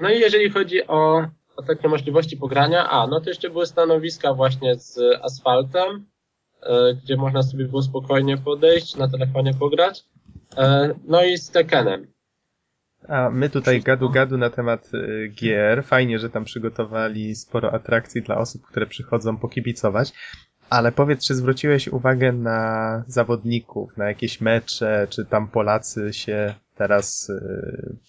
No i jeżeli chodzi o, o takie możliwości pogrania, a no to jeszcze były stanowiska właśnie z asfaltem, gdzie można sobie było spokojnie podejść, na telefonie pograć. E, no i z Tekkenem. A my tutaj Wszystko. gadu gadu na temat y, gier. Fajnie, że tam przygotowali sporo atrakcji dla osób, które przychodzą pokibicować. Ale powiedz, czy zwróciłeś uwagę na zawodników, na jakieś mecze, czy tam Polacy się teraz,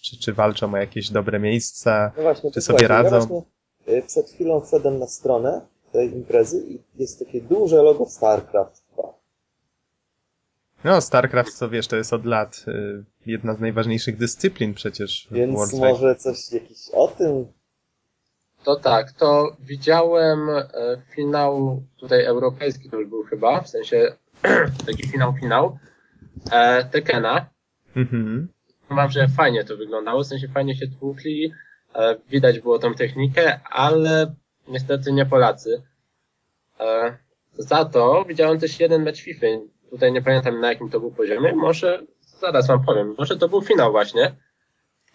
czy, czy walczą o jakieś dobre miejsca? No właśnie, Czy sobie radzą? Ja właśnie przed chwilą wszedłem na stronę tej imprezy i jest takie duże logo StarCraft 2. No, StarCraft, co wiesz, to jest od lat y, jedna z najważniejszych dyscyplin przecież w Więc World Wide. może coś jakiś o tym? To tak, to widziałem e, finał tutaj europejski to już był chyba, w sensie taki finał finał e, Tekena. Mhm. Mam, że fajnie to wyglądało, w sensie fajnie się tłukli, e, widać było tą technikę, ale niestety nie Polacy. E, za to widziałem też jeden mecz FIFA. Tutaj nie pamiętam na jakim to był poziomie. Może zaraz wam powiem. Może to był finał właśnie,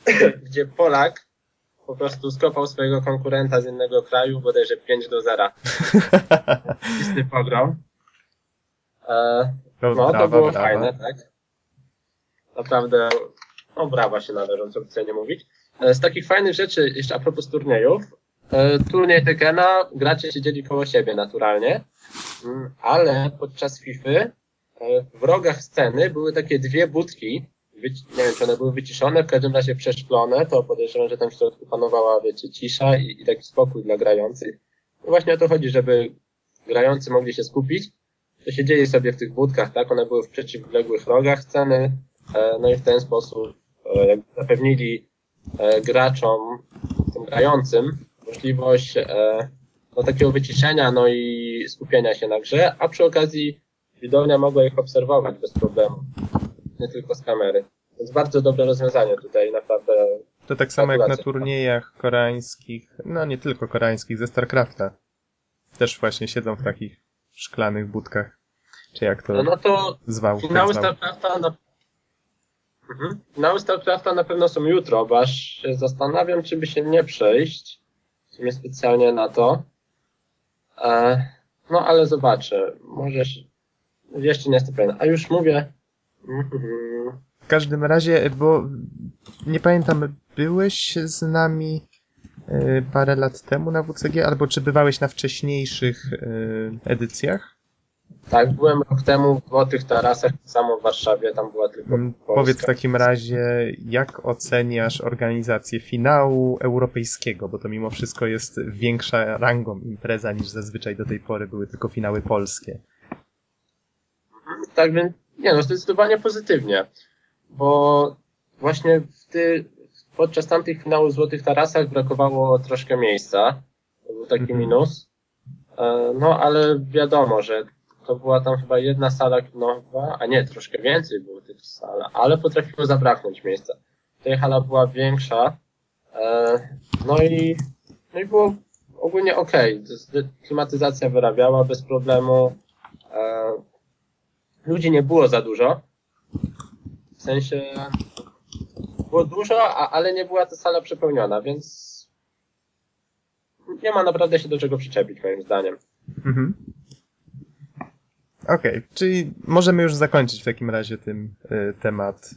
gdzie Polak po prostu skopał swojego konkurenta z innego kraju, bodajże 5 do 0. Czysty pogrom. E, no, brawa, to było brawa. fajne, tak. Naprawdę, no brawa się należą, co sobie nie mówić. E, Z takich fajnych rzeczy, jeszcze a propos turniejów, turniej Tekena, gracze siedzieli koło siebie naturalnie, Mm, ale podczas FIFA e, w rogach sceny były takie dwie budki, nie wiem, czy one były wyciszone, w każdym razie przeszklone, to podejrzewam, że tam w środku panowała, wiecie, cisza i, i taki spokój dla grających. No właśnie o to chodzi, żeby grający mogli się skupić, to siedzieli sobie w tych budkach, tak? One były w przeciwległych rogach sceny, e, no i w ten sposób e, zapewnili e, graczom grającym możliwość e, no, takiego wyciszenia, no i skupienia się na grze, a przy okazji widownia mogła ich obserwować bez problemu. Nie tylko z kamery. Więc bardzo dobre rozwiązanie tutaj, naprawdę. To tak samo jak na turniejach koreańskich, no nie tylko koreańskich, ze StarCrafta. Też właśnie siedzą w takich szklanych budkach. Czy jak to No, no to zwał? finały. StarCrafta na... Mhm. Finały StarCrafta na pewno są jutro, bo aż się zastanawiam, czy by się nie przejść. W sumie specjalnie na to. E, no ale zobaczę. Może się... Jeszcze nie jestem pewien. A już mówię. Mhm. W każdym razie, bo nie pamiętam, byłeś z nami y, parę lat temu na WCG, albo czy bywałeś na wcześniejszych y, edycjach? Tak, byłem rok temu w Złotych Tarasach, samo w Warszawie, tam była tylko Mm, Polska. Powiedz w takim razie, jak oceniasz organizację finału europejskiego, bo to mimo wszystko jest większa rangą impreza niż zazwyczaj do tej pory były tylko finały polskie. Tak więc, nie no, zdecydowanie pozytywnie, bo właśnie w ty, podczas tamtych finałów w Złotych Tarasach brakowało troszkę miejsca, to był taki Mhm. minus, E, no ale wiadomo, że to była tam chyba jedna sala kinowa, a nie, troszkę więcej było tych sal, ale potrafiło zabraknąć miejsca. Tutaj hala była większa, e, no i, no i było ogólnie okay. klimatyzacja wyrabiała bez problemu, e, ludzi nie było za dużo. W sensie było dużo, a, ale nie była ta sala przepełniona, więc nie ma naprawdę się do czego przyczepić, moim zdaniem. Mhm. Okej, czyli możemy już zakończyć w takim razie tym y, temat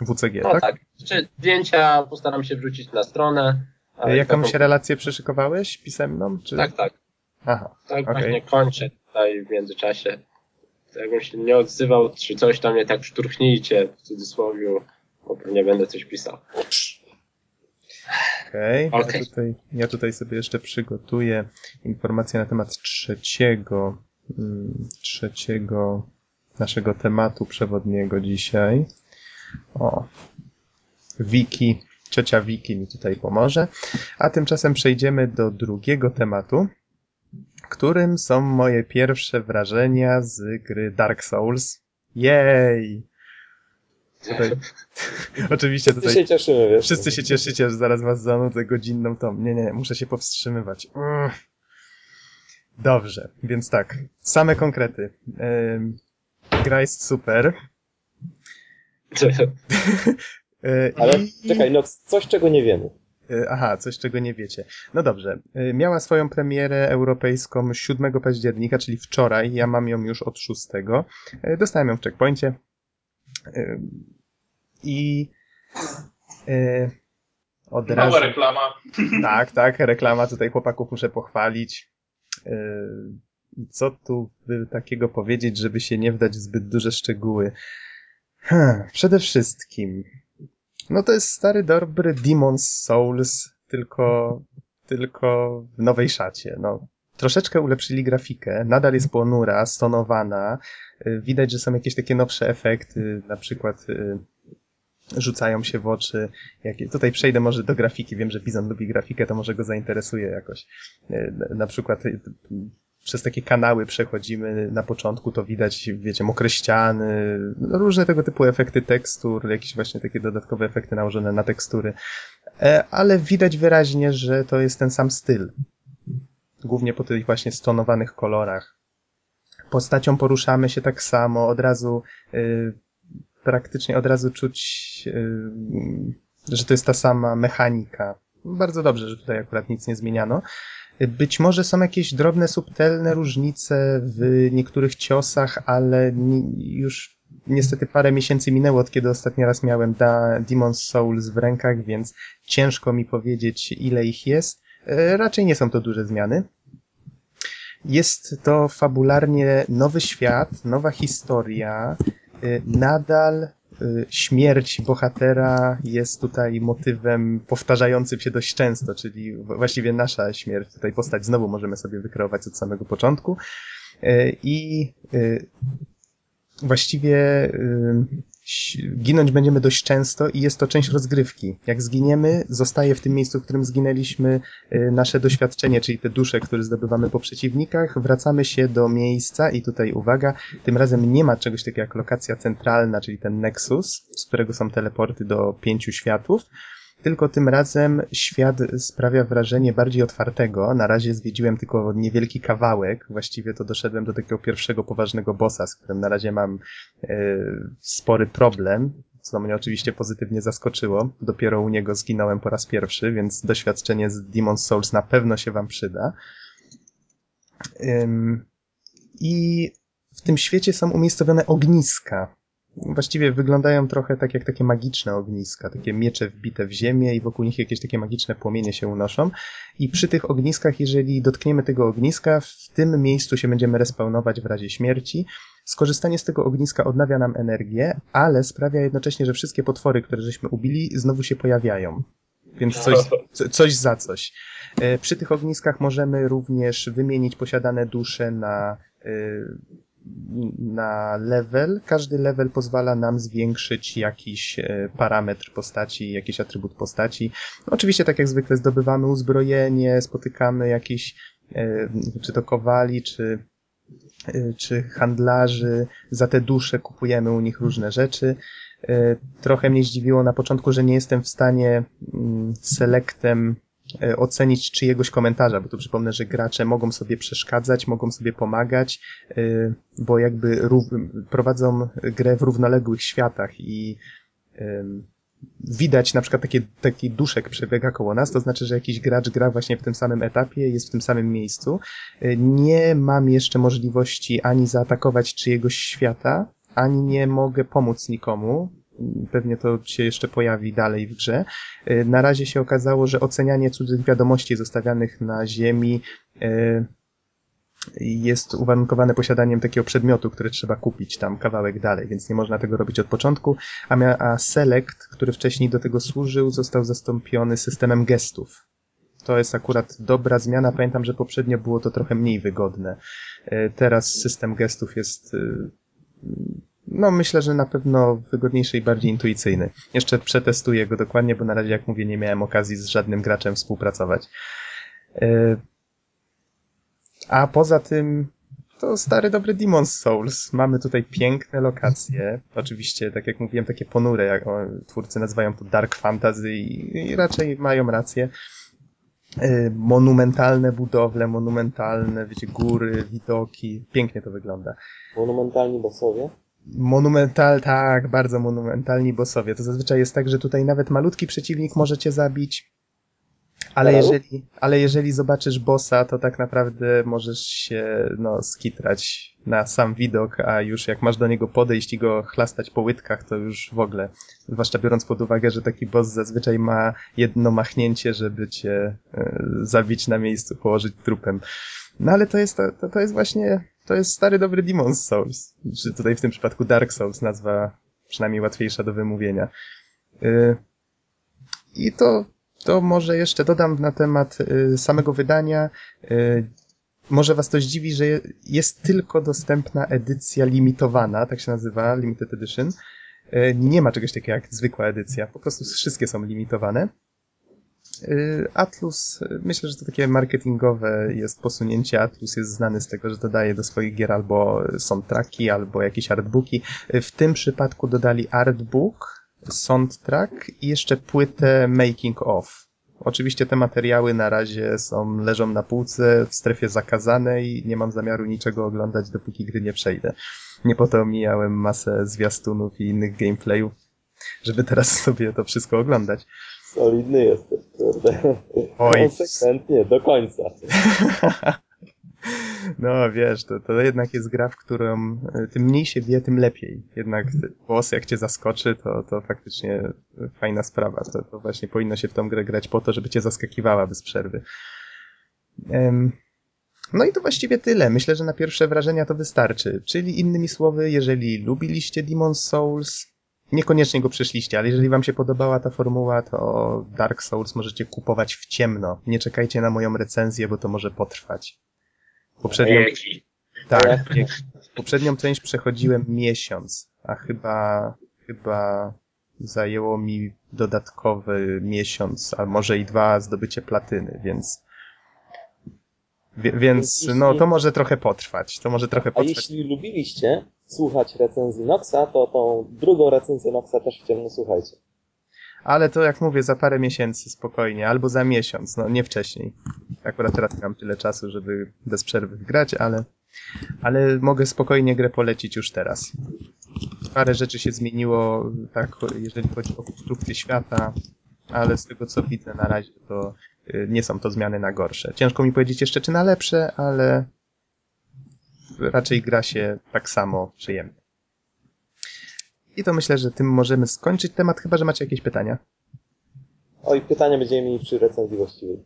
WCG, No tak? tak. Czy zdjęcia postaram się wrzucić na stronę. Jakąś taką- relację przyszykowałeś pisemną? Czy... Tak, tak. Aha, Tak Okej. właśnie kończę tutaj w międzyczasie. Jakbym się nie odzywał, czy coś tam mnie tak szturchnijcie w cudzysłowie, bo pewnie będę coś pisał. okej. Okej. Ja, tutaj, ja tutaj sobie jeszcze przygotuję informacje na temat trzeciego, trzeciego naszego tematu przewodniego dzisiaj. O, Wiki, ciocia Wiki mi tutaj pomoże. A tymczasem przejdziemy do drugiego tematu, którym są moje pierwsze wrażenia z gry Dark Souls. Jej! Tutaj, oczywiście Wszyscy tutaj się cieszymy, wiesz. wszyscy się cieszycie, że zaraz was zanudzę godzinną tą. Nie, nie, muszę się powstrzymywać. Mm. Dobrze, więc tak, same konkrety. Gra jest super. Yy, Ale i- czekaj, no coś czego nie wiemy. Y, Aha, coś czego nie wiecie. No dobrze. Y, Miała swoją premierę europejską 7 października, czyli wczoraj. Ja mam ją już od 6. Y, Dostałem ją w checkpoincie. I od Mała razu. reklama. Tak, tak, reklama tutaj chłopaków muszę pochwalić. Yy, I co tu by takiego powiedzieć, żeby się nie wdać w zbyt duże szczegóły? Hmm, przede wszystkim, no to jest stary, dobry Demon's Souls, tylko, tylko w nowej szacie. No, troszeczkę ulepszyli grafikę, nadal jest ponura, stonowana. Yy, Widać, że są jakieś takie nowsze efekty, na przykład yy, rzucają się w oczy. Jakie... Tutaj przejdę może do grafiki. Wiem, że Bizon lubi grafikę, to może go zainteresuje jakoś. E, Na przykład e, przez takie kanały przechodzimy na początku, to widać, wiecie, mokre ściany, no, różne tego typu efekty tekstur, jakieś właśnie takie dodatkowe efekty nałożone na tekstury. E, Ale widać wyraźnie, że to jest ten sam styl. Głównie po tych właśnie stonowanych kolorach. Postacią poruszamy się tak samo, od razu y, praktycznie od razu czuć, y, że to jest ta sama mechanika. Bardzo dobrze, że tutaj akurat nic nie zmieniano. Być może są jakieś drobne, subtelne różnice w niektórych ciosach, ale już niestety parę miesięcy minęło od kiedy ostatni raz miałem da Demon's Souls w rękach, więc ciężko mi powiedzieć ile ich jest. E, Raczej nie są to duże zmiany. Jest to fabularnie nowy świat, nowa historia, nadal y, śmierć bohatera jest tutaj motywem powtarzającym się dość często, czyli właściwie nasza śmierć, tutaj postać znowu możemy sobie wykreować od samego początku. Y, I y, właściwie y, ginąć będziemy dość często i jest to część rozgrywki. Jak zginiemy, zostaje w tym miejscu, w którym zginęliśmy y, nasze doświadczenie, czyli te dusze, które zdobywamy po przeciwnikach. Wracamy się do miejsca i tutaj uwaga, tym razem nie ma czegoś takiego jak lokacja centralna, czyli ten Nexus, z którego są teleporty do pięciu światów, tylko tym razem świat sprawia wrażenie bardziej otwartego. Na razie zwiedziłem tylko niewielki kawałek. Właściwie to doszedłem do takiego pierwszego poważnego bossa, z którym na razie mam e, spory problem, co mnie oczywiście pozytywnie zaskoczyło. Dopiero u niego zginąłem po raz pierwszy, więc doświadczenie z Demon's Souls na pewno się wam przyda. Ym, I w tym świecie są umiejscowione ogniska właściwie wyglądają trochę tak jak takie magiczne ogniska, takie miecze wbite w ziemię i wokół nich jakieś takie magiczne płomienie się unoszą. I przy tych ogniskach, jeżeli dotkniemy tego ogniska, w tym miejscu się będziemy respawnować w razie śmierci. Skorzystanie z tego ogniska odnawia nam energię, ale sprawia jednocześnie, że wszystkie potwory, które żeśmy ubili, znowu się pojawiają. Więc coś, coś za coś. E, przy tych ogniskach możemy również wymienić posiadane dusze na e, na level. Każdy level pozwala nam zwiększyć jakiś e, parametr postaci, jakiś atrybut postaci. Oczywiście, tak jak zwykle, zdobywamy uzbrojenie, spotykamy jakiś, e, czy to kowali, czy, e, czy handlarzy. Za te dusze kupujemy u nich różne rzeczy. Trochę mnie zdziwiło na początku, że nie jestem w stanie mm, selektem ocenić czyjegoś komentarza, bo tu przypomnę, że gracze mogą sobie przeszkadzać, mogą sobie pomagać, e, bo jakby prowadzą grę w równoległych światach i widać na przykład takie, taki duszek przebiega koło nas, to znaczy, że jakiś gracz gra właśnie w tym samym etapie, jest w tym samym miejscu. E, nie mam jeszcze możliwości ani zaatakować czyjegoś świata, ani nie mogę pomóc nikomu, pewnie to się jeszcze pojawi dalej w grze. Y, na razie się okazało, że ocenianie cudzych wiadomości zostawianych na ziemi y, jest uwarunkowane posiadaniem takiego przedmiotu, który trzeba kupić tam kawałek dalej, więc nie można tego robić od początku. A, Select, który wcześniej do tego służył, został zastąpiony systemem gestów. To jest akurat dobra zmiana. Pamiętam, że poprzednio było to trochę mniej wygodne. Y, teraz system gestów jest no myślę, że na pewno wygodniejszy i bardziej intuicyjny. Jeszcze przetestuję go dokładnie, bo na razie, jak mówię, nie miałem okazji z żadnym graczem współpracować. E, a poza tym, to stary dobry Demon's Souls. Mamy tutaj piękne lokacje. Oczywiście, tak jak mówiłem, takie ponure, jak twórcy nazywają to Dark Fantasy i, raczej mają rację. E, monumentalne budowle, monumentalne, wiecie, góry, widoki. Pięknie to wygląda. Monumentalni bossowie? Monumental, tak, bardzo monumentalni bossowie. To zazwyczaj jest tak, że tutaj nawet malutki przeciwnik może cię zabić, ale jeżeli, ale jeżeli zobaczysz bossa, to tak naprawdę możesz się no, skitrać na sam widok, a już jak masz do niego podejść i go chlastać po łydkach, to już w ogóle, zwłaszcza biorąc pod uwagę, że taki boss zazwyczaj ma jedno machnięcie, żeby cię y, zabić na miejscu, położyć trupem. No ale to jest, to, to jest właśnie to jest stary dobry Demon's Souls. Czy tutaj w tym przypadku Dark Souls, nazwa przynajmniej łatwiejsza do wymówienia. Y, I to, to może jeszcze dodam na temat y, samego wydania. Y, może was to zdziwi, że jest tylko dostępna edycja limitowana, tak się nazywa, Limited Edition. Nie ma czegoś takiego jak zwykła edycja, po prostu wszystkie są limitowane. Y, Atlus, myślę, że to takie marketingowe jest posunięcie. Atlus jest znany z tego, że dodaje do swoich gier albo soundtracki, albo jakieś artbooki. W tym przypadku dodali artbook, soundtrack i jeszcze płytę making of. Oczywiście te materiały na razie są, leżą na półce w strefie zakazanej, nie mam zamiaru niczego oglądać, dopóki gry nie przejdę. Nie po to omijałem masę zwiastunów i innych gameplayów, żeby teraz sobie to wszystko oglądać. Solidny jesteś, kurde. Oj. Konsekwentnie, do końca. No wiesz, to, to jednak jest gra, w którą e, tym mniej się wie, tym lepiej. Jednak boss jak cię zaskoczy, to, to faktycznie fajna sprawa. To, to właśnie powinno się w tą grę grać po to, żeby cię zaskakiwała bez przerwy. Um, no i to właściwie tyle. Myślę, że na pierwsze wrażenia to wystarczy. Czyli innymi słowy, jeżeli lubiliście Demon's Souls, Niekoniecznie go przeszliście, ale jeżeli wam się podobała ta formuła, to Dark Souls możecie kupować w ciemno. Nie czekajcie na moją recenzję, bo to może potrwać. Poprzednią... Tak, poprzednią część przechodziłem miesiąc, a chyba, chyba zajęło mi dodatkowy miesiąc, a może i dwa zdobycie platyny, więc wie, więc no to może trochę potrwać. To może trochę A potrwać. jeśli lubiliście słuchać recenzji Noxa, to tą drugą recenzję Noxa też w ciemno słuchajcie. Ale to jak mówię, za parę miesięcy spokojnie, albo za miesiąc, no nie wcześniej. Akurat teraz mam tyle czasu, żeby bez przerwy grać, ale, ale mogę spokojnie grę polecić już teraz. Parę rzeczy się zmieniło, tak, jeżeli chodzi o konstrukcję świata, ale z tego co widzę na razie, to y, nie są to zmiany na gorsze. Ciężko mi powiedzieć jeszcze, czy na lepsze, ale raczej gra się tak samo przyjemnie. I to myślę, że tym możemy skończyć temat, chyba że macie jakieś pytania. Oj, pytania będziemy mieli przy recenzji właściwej.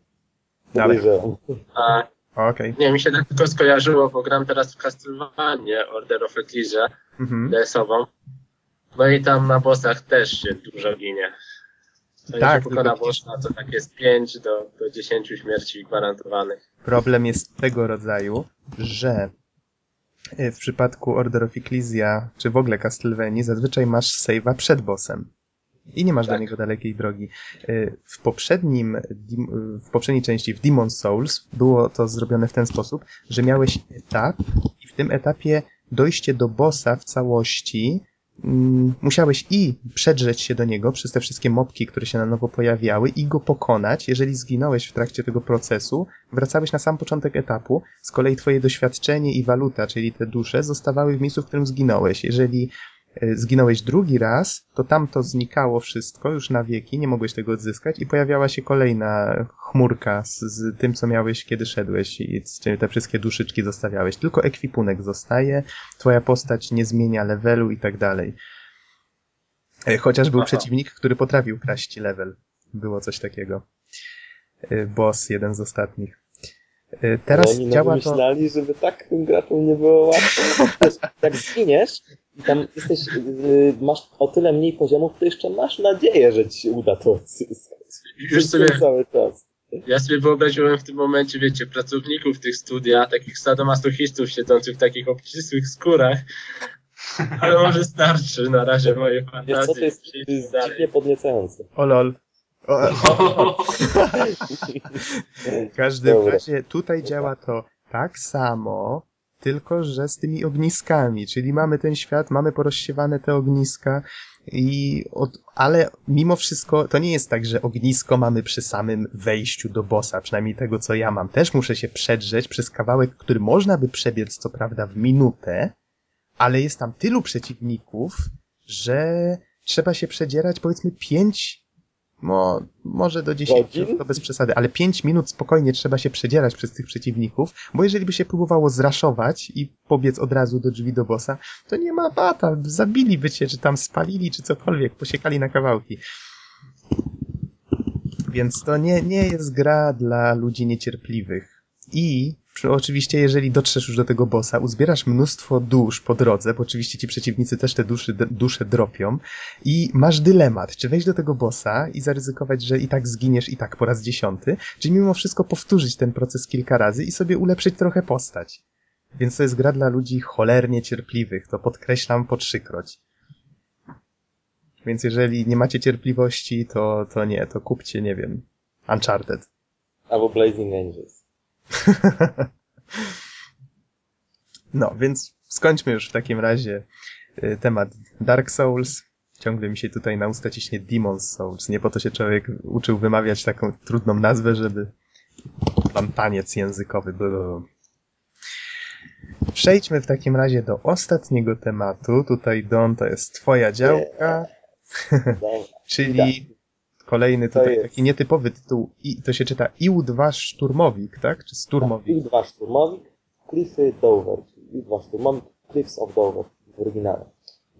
Dalej. A, Okej. nie, mi się tak tylko skojarzyło, bo gram teraz w Castlevania Order of Ecclesia Mhm. DS-ową. No i tam na bossach też się dużo ginie. To Tak, się pokona bossa, to tak jest 5 do, do 10 śmierci gwarantowanych. Problem jest tego rodzaju, że w przypadku Order of Ecclesia, czy w ogóle Castlevanii, zazwyczaj masz save'a przed bossem. I nie masz do Tak. niego dalekiej drogi. Y, W poprzednim, y, w poprzedniej części, w Demon Souls, było to zrobione w ten sposób, że miałeś etap i w tym etapie dojście do bossa w całości musiałeś i przedrzeć się do niego przez te wszystkie mopki, które się na nowo pojawiały i go pokonać. Jeżeli zginąłeś w trakcie tego procesu, wracałeś na sam początek etapu, z kolei twoje doświadczenie i waluta, czyli te dusze, zostawały w miejscu, w którym zginąłeś. Jeżeli zginąłeś drugi raz, to tam to znikało wszystko już na wieki, nie mogłeś tego odzyskać i pojawiała się kolejna chmurka z, z tym, co miałeś, kiedy szedłeś i z czym te wszystkie duszyczki zostawiałeś. Tylko ekwipunek zostaje, twoja postać nie zmienia levelu i tak dalej. E, Chociaż był Aha. przeciwnik, który potrafił kraść level. Było coś takiego. E, Boss, jeden z ostatnich. E, Teraz Oni działa to... żeby tak tym graczom nie było łatwo. Jak zginiesz i tam jesteś, yy, masz o tyle mniej poziomów, to jeszcze masz nadzieję, że ci się uda to odzyskać. Już sobie, cały czas. ja sobie wyobraziłem w tym momencie, wiecie, pracowników tych studia, takich sadomasochistów siedzących w takich obcisłych skórach. Ale może starczy na razie moje Wiesz fantazje. co, to jest, to jest dziwnie podniecające. O lol. O, o, w każdym Dobra. razie tutaj działa to tak samo, tylko że z tymi ogniskami, czyli mamy ten świat, mamy porozsiewane te ogniska i od, ale mimo wszystko to nie jest tak, że ognisko mamy przy samym wejściu do bossa, przynajmniej tego co ja mam. Też muszę się przedrzeć przez kawałek, który można by przebiec co prawda w minutę, ale jest tam tylu przeciwników, że trzeba się przedzierać powiedzmy pięć Mo, może do 10 Godzin? to bez przesady, ale 5 minut spokojnie trzeba się przedzierać przez tych przeciwników, bo jeżeli by się próbowało zraszować i pobiec od razu do drzwi do bossa, to nie ma bata, zabiliby cię, czy tam spalili, czy cokolwiek, posiekali na kawałki. Więc to nie, nie jest gra dla ludzi niecierpliwych. I oczywiście, jeżeli dotrzesz już do tego bossa, uzbierasz mnóstwo dusz po drodze, bo oczywiście ci przeciwnicy też te duszy, dusze dropią, i masz dylemat, czy wejść do tego bossa i zaryzykować, że i tak zginiesz i tak po raz dziesiąty, czy mimo wszystko powtórzyć ten proces kilka razy i sobie ulepszyć trochę postać. Więc to jest gra dla ludzi cholernie cierpliwych, to podkreślam po trzykroć. Więc jeżeli nie macie cierpliwości, to, to nie, to kupcie, nie wiem, Uncharted. Albo Blazing Angels. No, więc skończmy już w takim razie y, temat Dark Souls. Ciągle mi się tutaj na usta ciśnie Demon's Souls. Nie po to się człowiek uczył wymawiać taką trudną nazwę, żeby pan taniec językowy był. Przejdźmy w takim razie do ostatniego tematu. Tutaj Don to jest twoja działka, czyli kolejny To tutaj taki nietypowy tytuł. I to się czyta IU-2 Szturmowik, tak? Czy Sturmowik? I dwa szturmowik, Cliffy Dover, czyli dwa szturmowik, Cliffs of Dover w oryginale.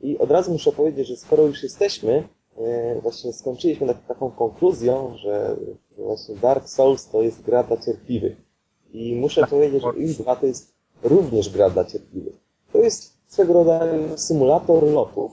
I od razu muszę powiedzieć, że skoro już jesteśmy, e, właśnie skończyliśmy tak, taką konkluzją, że właśnie Dark Souls to jest gra dla cierpliwych. I muszę Tak, powiedzieć, że I2 to jest również gra dla cierpliwych. To jest swego rodzaju symulator lotów,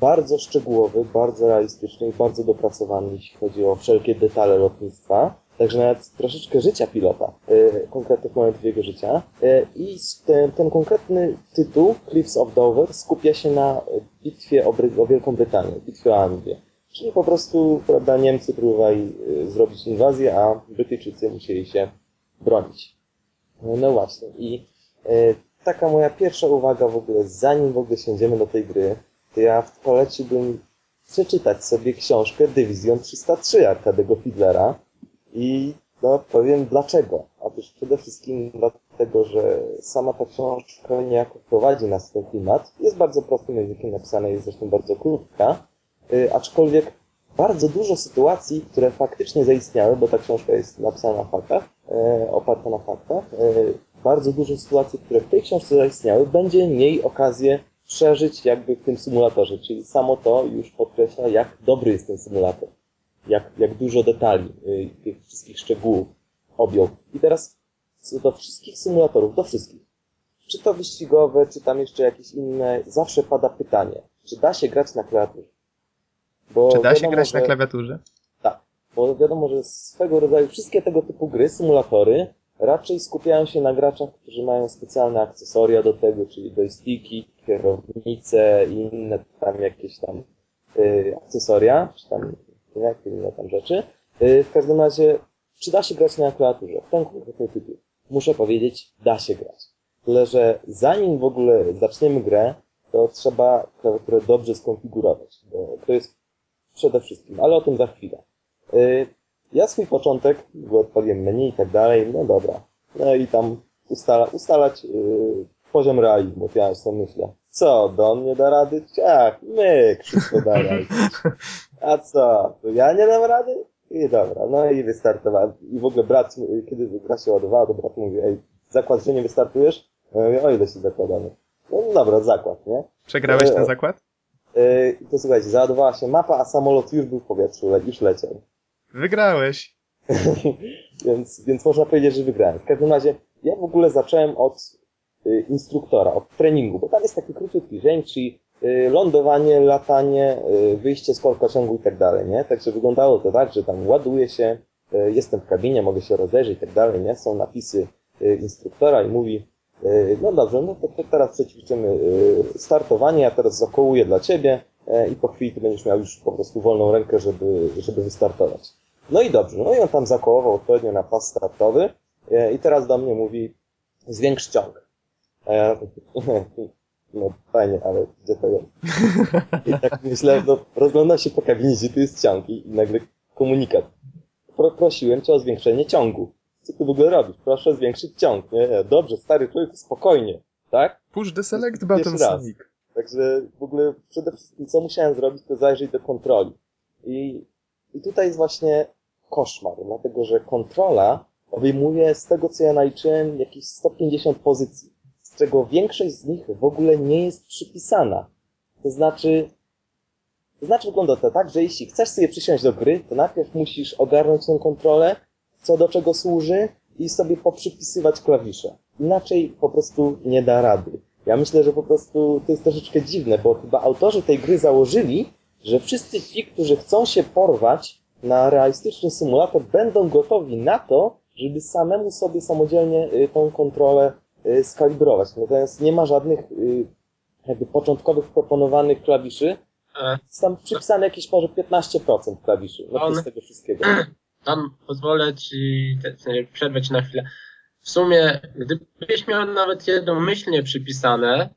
bardzo szczegółowy, bardzo realistyczny i bardzo dopracowany, jeśli chodzi o wszelkie detale lotnictwa. także nawet troszeczkę życia pilota, y, konkretnych momentów jego życia. Y, I ten, ten konkretny tytuł, Cliffs of Dover, skupia się na bitwie o, Bry- o Wielką Brytanię, bitwie o Anglię. Czyli po prostu, prawda, Niemcy próbowali y, zrobić inwazję, a Brytyjczycy musieli się bronić. No właśnie. I y, taka moja pierwsza uwaga w ogóle, zanim w ogóle siędziemy do tej gry, to ja poleciłbym przeczytać sobie książkę Dywizjon 303 Arkadego Fidlera i no, powiem dlaczego. Otóż przede wszystkim dlatego, że sama ta książka niejako prowadzi nas w ten klimat. Jest bardzo prostym językiem napisana, jest zresztą bardzo krótka, y, aczkolwiek bardzo dużo sytuacji, które faktycznie zaistniały, bo ta książka jest napisana na faktach, e, oparta na faktach, e, bardzo dużo sytuacji, które w tej książce zaistniały, będzie miej okazję przeżyć jakby w tym symulatorze, czyli samo to już podkreśla, jak dobry jest ten symulator, jak, jak dużo detali, y, tych wszystkich szczegółów objął. I teraz co do wszystkich symulatorów, do wszystkich, czy to wyścigowe, czy tam jeszcze jakieś inne, zawsze pada pytanie, czy da się grać na klawiaturze? Bo Czy da się wiadomo, grać na że- klawiaturze? tak, bo wiadomo, że swego rodzaju wszystkie tego typu gry, symulatory, raczej skupiają się na graczach, którzy mają specjalne akcesoria do tego, czyli joysticki, kierownice i inne tam jakieś tam y, akcesoria, czy tam jakie inne tam rzeczy. Y, w każdym razie, czy da się grać na klawiaturze? W ten konkretny tytuł. Muszę powiedzieć, da się grać. Tyle, że zanim w ogóle zaczniemy grę, to trzeba klawiaturę dobrze skonfigurować, bo to jest przede wszystkim, ale o tym za chwilę. Y, Ja swój początek, bo odpaliłem menu i tak dalej, no dobra. No i tam ustala, ustalać yy, poziom realizmu, ja sobie myślę. Co, Don nie da rady? Ciach, myk, wszystko da rady. A co, to ja nie dam rady? I dobra, no i wystartowałem. I w ogóle brat, kiedy gra się ładowała, to brat mówi, ej, zakład, że nie wystartujesz? Ja mówię, o ile się zakładamy? No dobra, zakład, nie? Przegrałeś ten zakład? Yy, to słuchajcie, załadowała się mapa, a samolot już był w powietrzu, już leciał. Wygrałeś. więc, więc można powiedzieć, że wygrałem. W każdym razie, ja w ogóle zacząłem od y, instruktora, od treningu, bo tam jest taki króciutki dzień, czyli y, lądowanie, latanie, y, wyjście z korkociągu i tak dalej, nie? Także wyglądało to tak, że tam ładuję się, y, jestem w kabinie, mogę się rozejrzeć i tak dalej, nie? Są napisy y, instruktora i mówi, y, no dobrze, no to, to teraz przećwiczymy startowanie, ja teraz zakołuję dla ciebie i po chwili ty będziesz miał już po prostu wolną rękę, żeby, żeby wystartować. No i dobrze, no i on tam zakołował odpowiednio na pas startowy e, i teraz do mnie mówi zwiększ ciąg. A ja no fajnie, ale gdzie to jest? I tak myślę, no rozglądam się po kabinie, gdzie tu jest ciąg i, nagle komunikat. Pro, prosiłem cię o zwiększenie ciągu. Co ty w ogóle robisz? Proszę zwiększyć ciąg. Nie, nie, dobrze, stary człowiek, spokojnie, tak? Push the select button. Sonic. Także w ogóle przede wszystkim co musiałem zrobić, to zajrzeć do kontroli. I, i tutaj jest właśnie koszmar, dlatego że kontrola obejmuje z tego co ja naliczyłem jakieś 150 pozycji, z czego większość z nich w ogóle nie jest przypisana. To znaczy, to znaczy wygląda to tak, że jeśli chcesz sobie przysiąść do gry, to najpierw musisz ogarnąć tę kontrolę, co do czego służy i sobie poprzypisywać klawisze. Inaczej po prostu nie da rady. Ja myślę, że po prostu to jest troszeczkę dziwne, bo chyba autorzy tej gry założyli, że wszyscy ci, którzy chcą się porwać na realistyczny symulator, będą gotowi na to, żeby samemu sobie samodzielnie y, tą kontrolę y, skalibrować. Natomiast nie ma żadnych y, jakby początkowych proponowanych klawiszy. E, Jest tam przypisane jakieś może 15% klawiszy. No On- z tego wszystkiego. Tam pozwolę ci te, te, przerwać na chwilę. W sumie, gdybyś miał nawet jednomyślnie przypisane,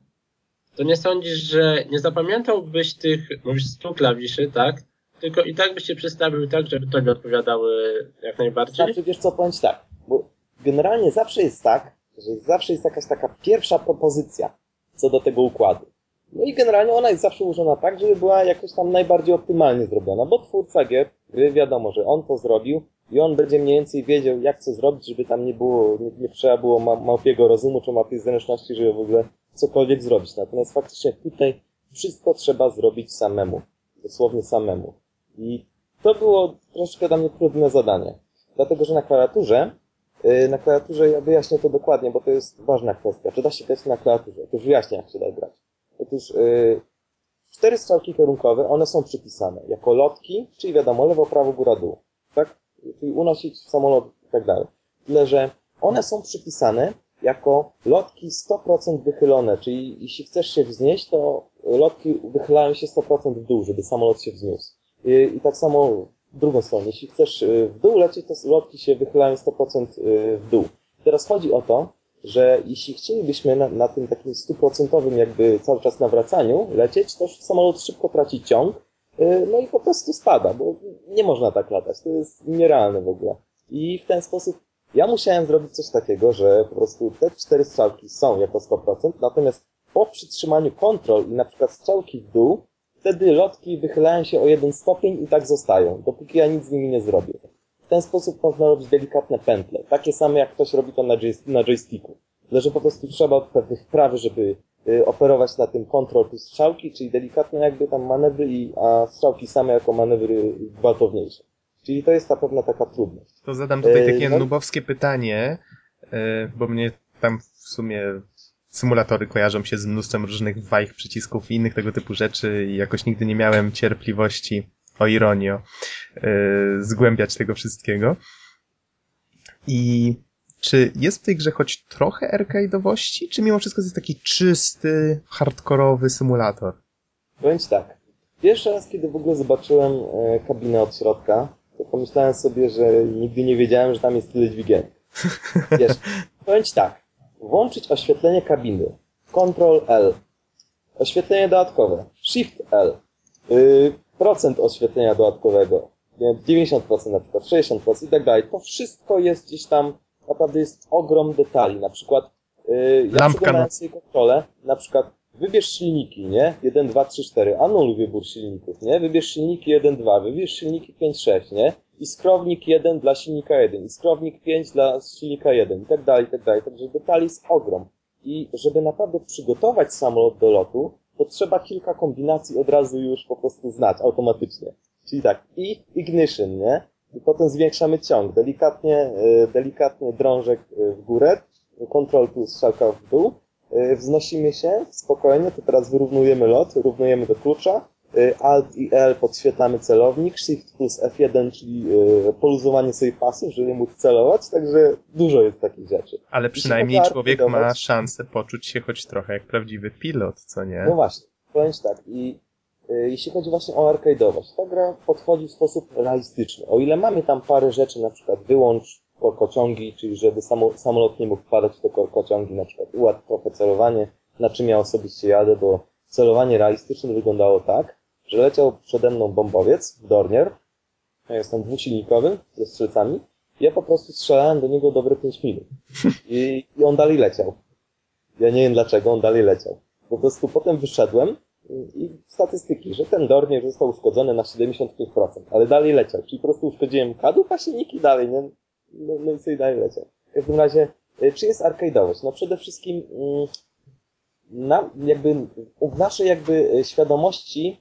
to nie sądzisz, że nie zapamiętałbyś tych, mówisz 100 klawiszy, tak? Tylko i tak byś się przestawił tak, żeby tobie odpowiadały jak najbardziej. Znaczy, wiesz co, powiem tak, bo generalnie zawsze jest tak, że zawsze jest jakaś taka pierwsza propozycja co do tego układu. No i generalnie ona jest zawsze ułożona tak, żeby była jakoś tam najbardziej optymalnie zrobiona, bo twórca gier, gry wiadomo, że on to zrobił i on będzie mniej więcej wiedział, jak co zrobić, żeby tam nie było, nie, nie trzeba było ma, małpiego rozumu czy małpiej zręczności, żeby w ogóle cokolwiek zrobić. Natomiast faktycznie tutaj wszystko trzeba zrobić samemu. Dosłownie samemu. I to było troszeczkę dla mnie trudne zadanie. Dlatego, że na klawiaturze, yy, na klawiaturze ja wyjaśnię to dokładnie, bo to jest ważna kwestia. Czy da się grać na klawiaturze? Otóż wyjaśnię, jak się da grać. Otóż yy, cztery strzałki kierunkowe, one są przypisane jako lotki, czyli wiadomo, lewo, prawo, góra, dół. Tak? czyli unosić samolot i tak dalej. Tyle, że one są przypisane jako lotki 100% wychylone, czyli jeśli chcesz się wznieść, to lotki wychylają się 100% w dół, żeby samolot się wzniósł. I, i tak samo w drugą stronę, jeśli chcesz y, w dół lecieć, to lotki się wychylają 100% y, w dół. Teraz chodzi o to, że jeśli chcielibyśmy na, na tym takim stuprocentowym jakby cały czas nawracaniu lecieć, to samolot szybko traci ciąg, y, no i po prostu spada, bo nie można tak latać. To jest nierealne w ogóle. I w ten sposób ja musiałem zrobić coś takiego, że po prostu te cztery strzałki są jako 100%, natomiast po przytrzymaniu kontrol i na przykład strzałki w dół, wtedy lotki wychylają się o jeden stopień i tak zostają, dopóki ja nic z nimi nie zrobię. W ten sposób można robić delikatne pętle, takie same jak ktoś robi to na, na joysticku. Tyle, że po prostu trzeba od pewnych prawy, żeby y, operować na tym kontrol plus strzałki, czyli delikatne jakby tam manewry, i, a strzałki same jako manewry gwałtowniejsze. Czyli to jest ta pewna taka trudność. To zadam tutaj Yy, takie no- nubowskie pytanie, yy, bo mnie tam w sumie symulatory kojarzą się z mnóstwem różnych wajch, przycisków i innych tego typu rzeczy i jakoś nigdy nie miałem cierpliwości, o ironio, yy, zgłębiać tego wszystkiego. I czy jest w tej grze choć trochę arcade'owości, czy mimo wszystko jest taki czysty, hardkorowy symulator? Ci tak. Pierwszy raz, kiedy w ogóle zobaczyłem e, kabinę od środka, to pomyślałem sobie, że nigdy nie wiedziałem, że tam jest tyle dźwigienek. Wiesz, powiem tak. Włączyć oświetlenie kabiny. Ctrl L. Oświetlenie dodatkowe. Shift L. Yy, procent oświetlenia dodatkowego. Nie, 90% na przykład, 60% i tak dalej. To wszystko jest gdzieś tam, naprawdę jest ogrom detali. Na przykład, yy, ja przeglądałem sobie kontrolę, na przykład wybierz silniki, nie? 1, 2, 3, 4. Anuluj wybór silników, nie? Wybierz silniki 1, 2. Wybierz silniki 5, 6, nie? I skrownik 1 dla silnika 1. I skrownik 5 dla silnika 1. I tak dalej, i tak dalej. Także detali jest ogrom. I żeby naprawdę przygotować samolot do lotu, to trzeba kilka kombinacji od razu już po prostu znać automatycznie. Czyli tak, i ignition, nie? I potem zwiększamy ciąg. Delikatnie, y, delikatnie drążek y, w górę, control plus strzałka w dół, y, wznosimy się spokojnie, to teraz wyrównujemy lot, równujemy do klucza, Alt i L podświetlamy celownik, Shift plus F1, czyli y, poluzowanie sobie pasów, żeby móc celować, także dużo jest takich rzeczy. Ale przynajmniej o człowiek ma szansę poczuć się choć trochę jak prawdziwy pilot, co nie? No właśnie, powiem tak. I y, jeśli chodzi właśnie o arcade'owość, ta gra podchodzi w sposób realistyczny. O ile mamy tam parę rzeczy, na przykład wyłącz korkociągi, czyli żeby samo, samolot nie mógł wpadać w te korkociągi, na przykład ułatw trochę celowanie, na czym ja osobiście jadę, bo celowanie realistyczne wyglądało tak, że leciał przede mną bombowiec, Dornier, ja jestem dwusilnikowy, ze strzelcami, ja po prostu strzelałem do niego dobre 5 minut. I, I on dalej leciał. Ja nie wiem dlaczego, on dalej leciał. Po prostu potem wyszedłem i statystyki, że ten Dornier został uszkodzony na 75%, ale dalej leciał. Czyli po prostu uszkodziłem kadłub, a silniki dalej, nie? No, no i sobie dalej leciał. W każdym razie, y, czy jest arcade'owość? No przede wszystkim mm, na, jakby, w naszej jakby y, świadomości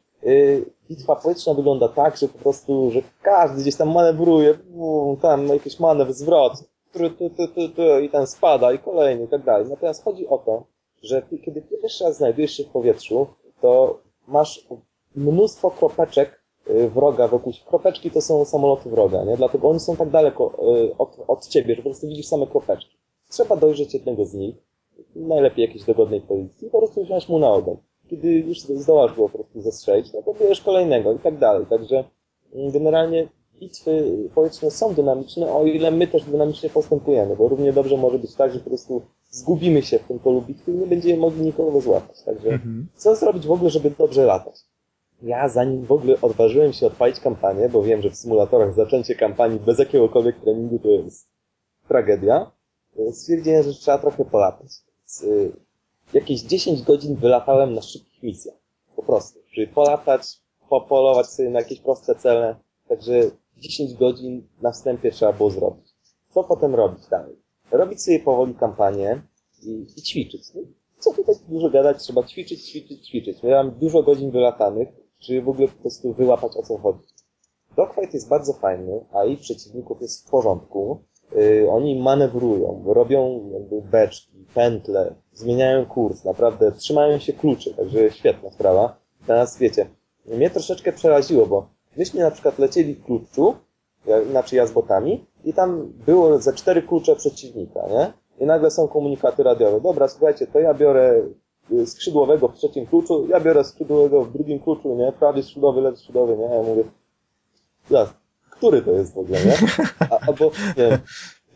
bitwa powietrzna wygląda tak, że po prostu, że każdy gdzieś tam manewruje, bum, tam jakiś manewr, zwrot, tru, tu, tu, i tam spada, i kolejny, i tak dalej. Natomiast chodzi o to, że ty, kiedy pierwszy raz znajdujesz się w powietrzu, to masz mnóstwo kropeczek y, wroga wokół. Kropeczki to są samoloty wroga, nie? Dlatego oni są tak daleko y, od, od ciebie, że po prostu widzisz same kropeczki. Trzeba dojrzeć jednego z nich, najlepiej jakiejś dogodnej pozycji, i po prostu wziąć mu na ogon. Kiedy już zdołasz go po prostu zestrzelić, no to bierzesz kolejnego i tak dalej. Także mm, generalnie bitwy powietrzne są dynamiczne, o ile my też dynamicznie postępujemy, bo równie dobrze może być tak, że po prostu zgubimy się w tym polu bitwy i nie będziemy mogli nikogo złapać. Także Mhm. co zrobić w ogóle, żeby dobrze latać? Ja zanim w ogóle odważyłem się odpalić kampanię, bo wiem, że w symulatorach zaczęcie kampanii bez jakiegokolwiek treningu to jest tragedia, y, stwierdziłem, że trzeba trochę polatać. Więc, y, Jakieś 10 godzin wylatałem na szybkich misjach. Po prostu. Żeby polatać, popolować sobie na jakieś proste cele. Także 10 godzin na wstępie trzeba było zrobić. Co potem robić dalej? Robić sobie powoli kampanię i, i ćwiczyć. Co tutaj dużo gadać, trzeba ćwiczyć, ćwiczyć, ćwiczyć. Miałem dużo godzin wylatanych, żeby w ogóle po prostu wyłapać o co chodzi. Dogfight jest bardzo fajny, a i przeciwników jest w porządku. Yy, oni manewrują, robią jakby beczki, pętle, zmieniają kurs, naprawdę trzymają się kluczy, także świetna sprawa. Teraz wiecie, mnie troszeczkę przeraziło, bo myśmy na przykład lecieli w kluczu znaczy ja z botami, i tam było ze cztery klucze przeciwnika, nie? I nagle są komunikaty radiowe. Dobra, słuchajcie, to ja biorę y, skrzydłowego w trzecim kluczu, ja biorę skrzydłowego w drugim kluczu, nie? Prawy skrzydłowy, lewy skrzydłowy, nie? Ja mówię, który to jest w ogóle, nie? A, albo, nie wiem,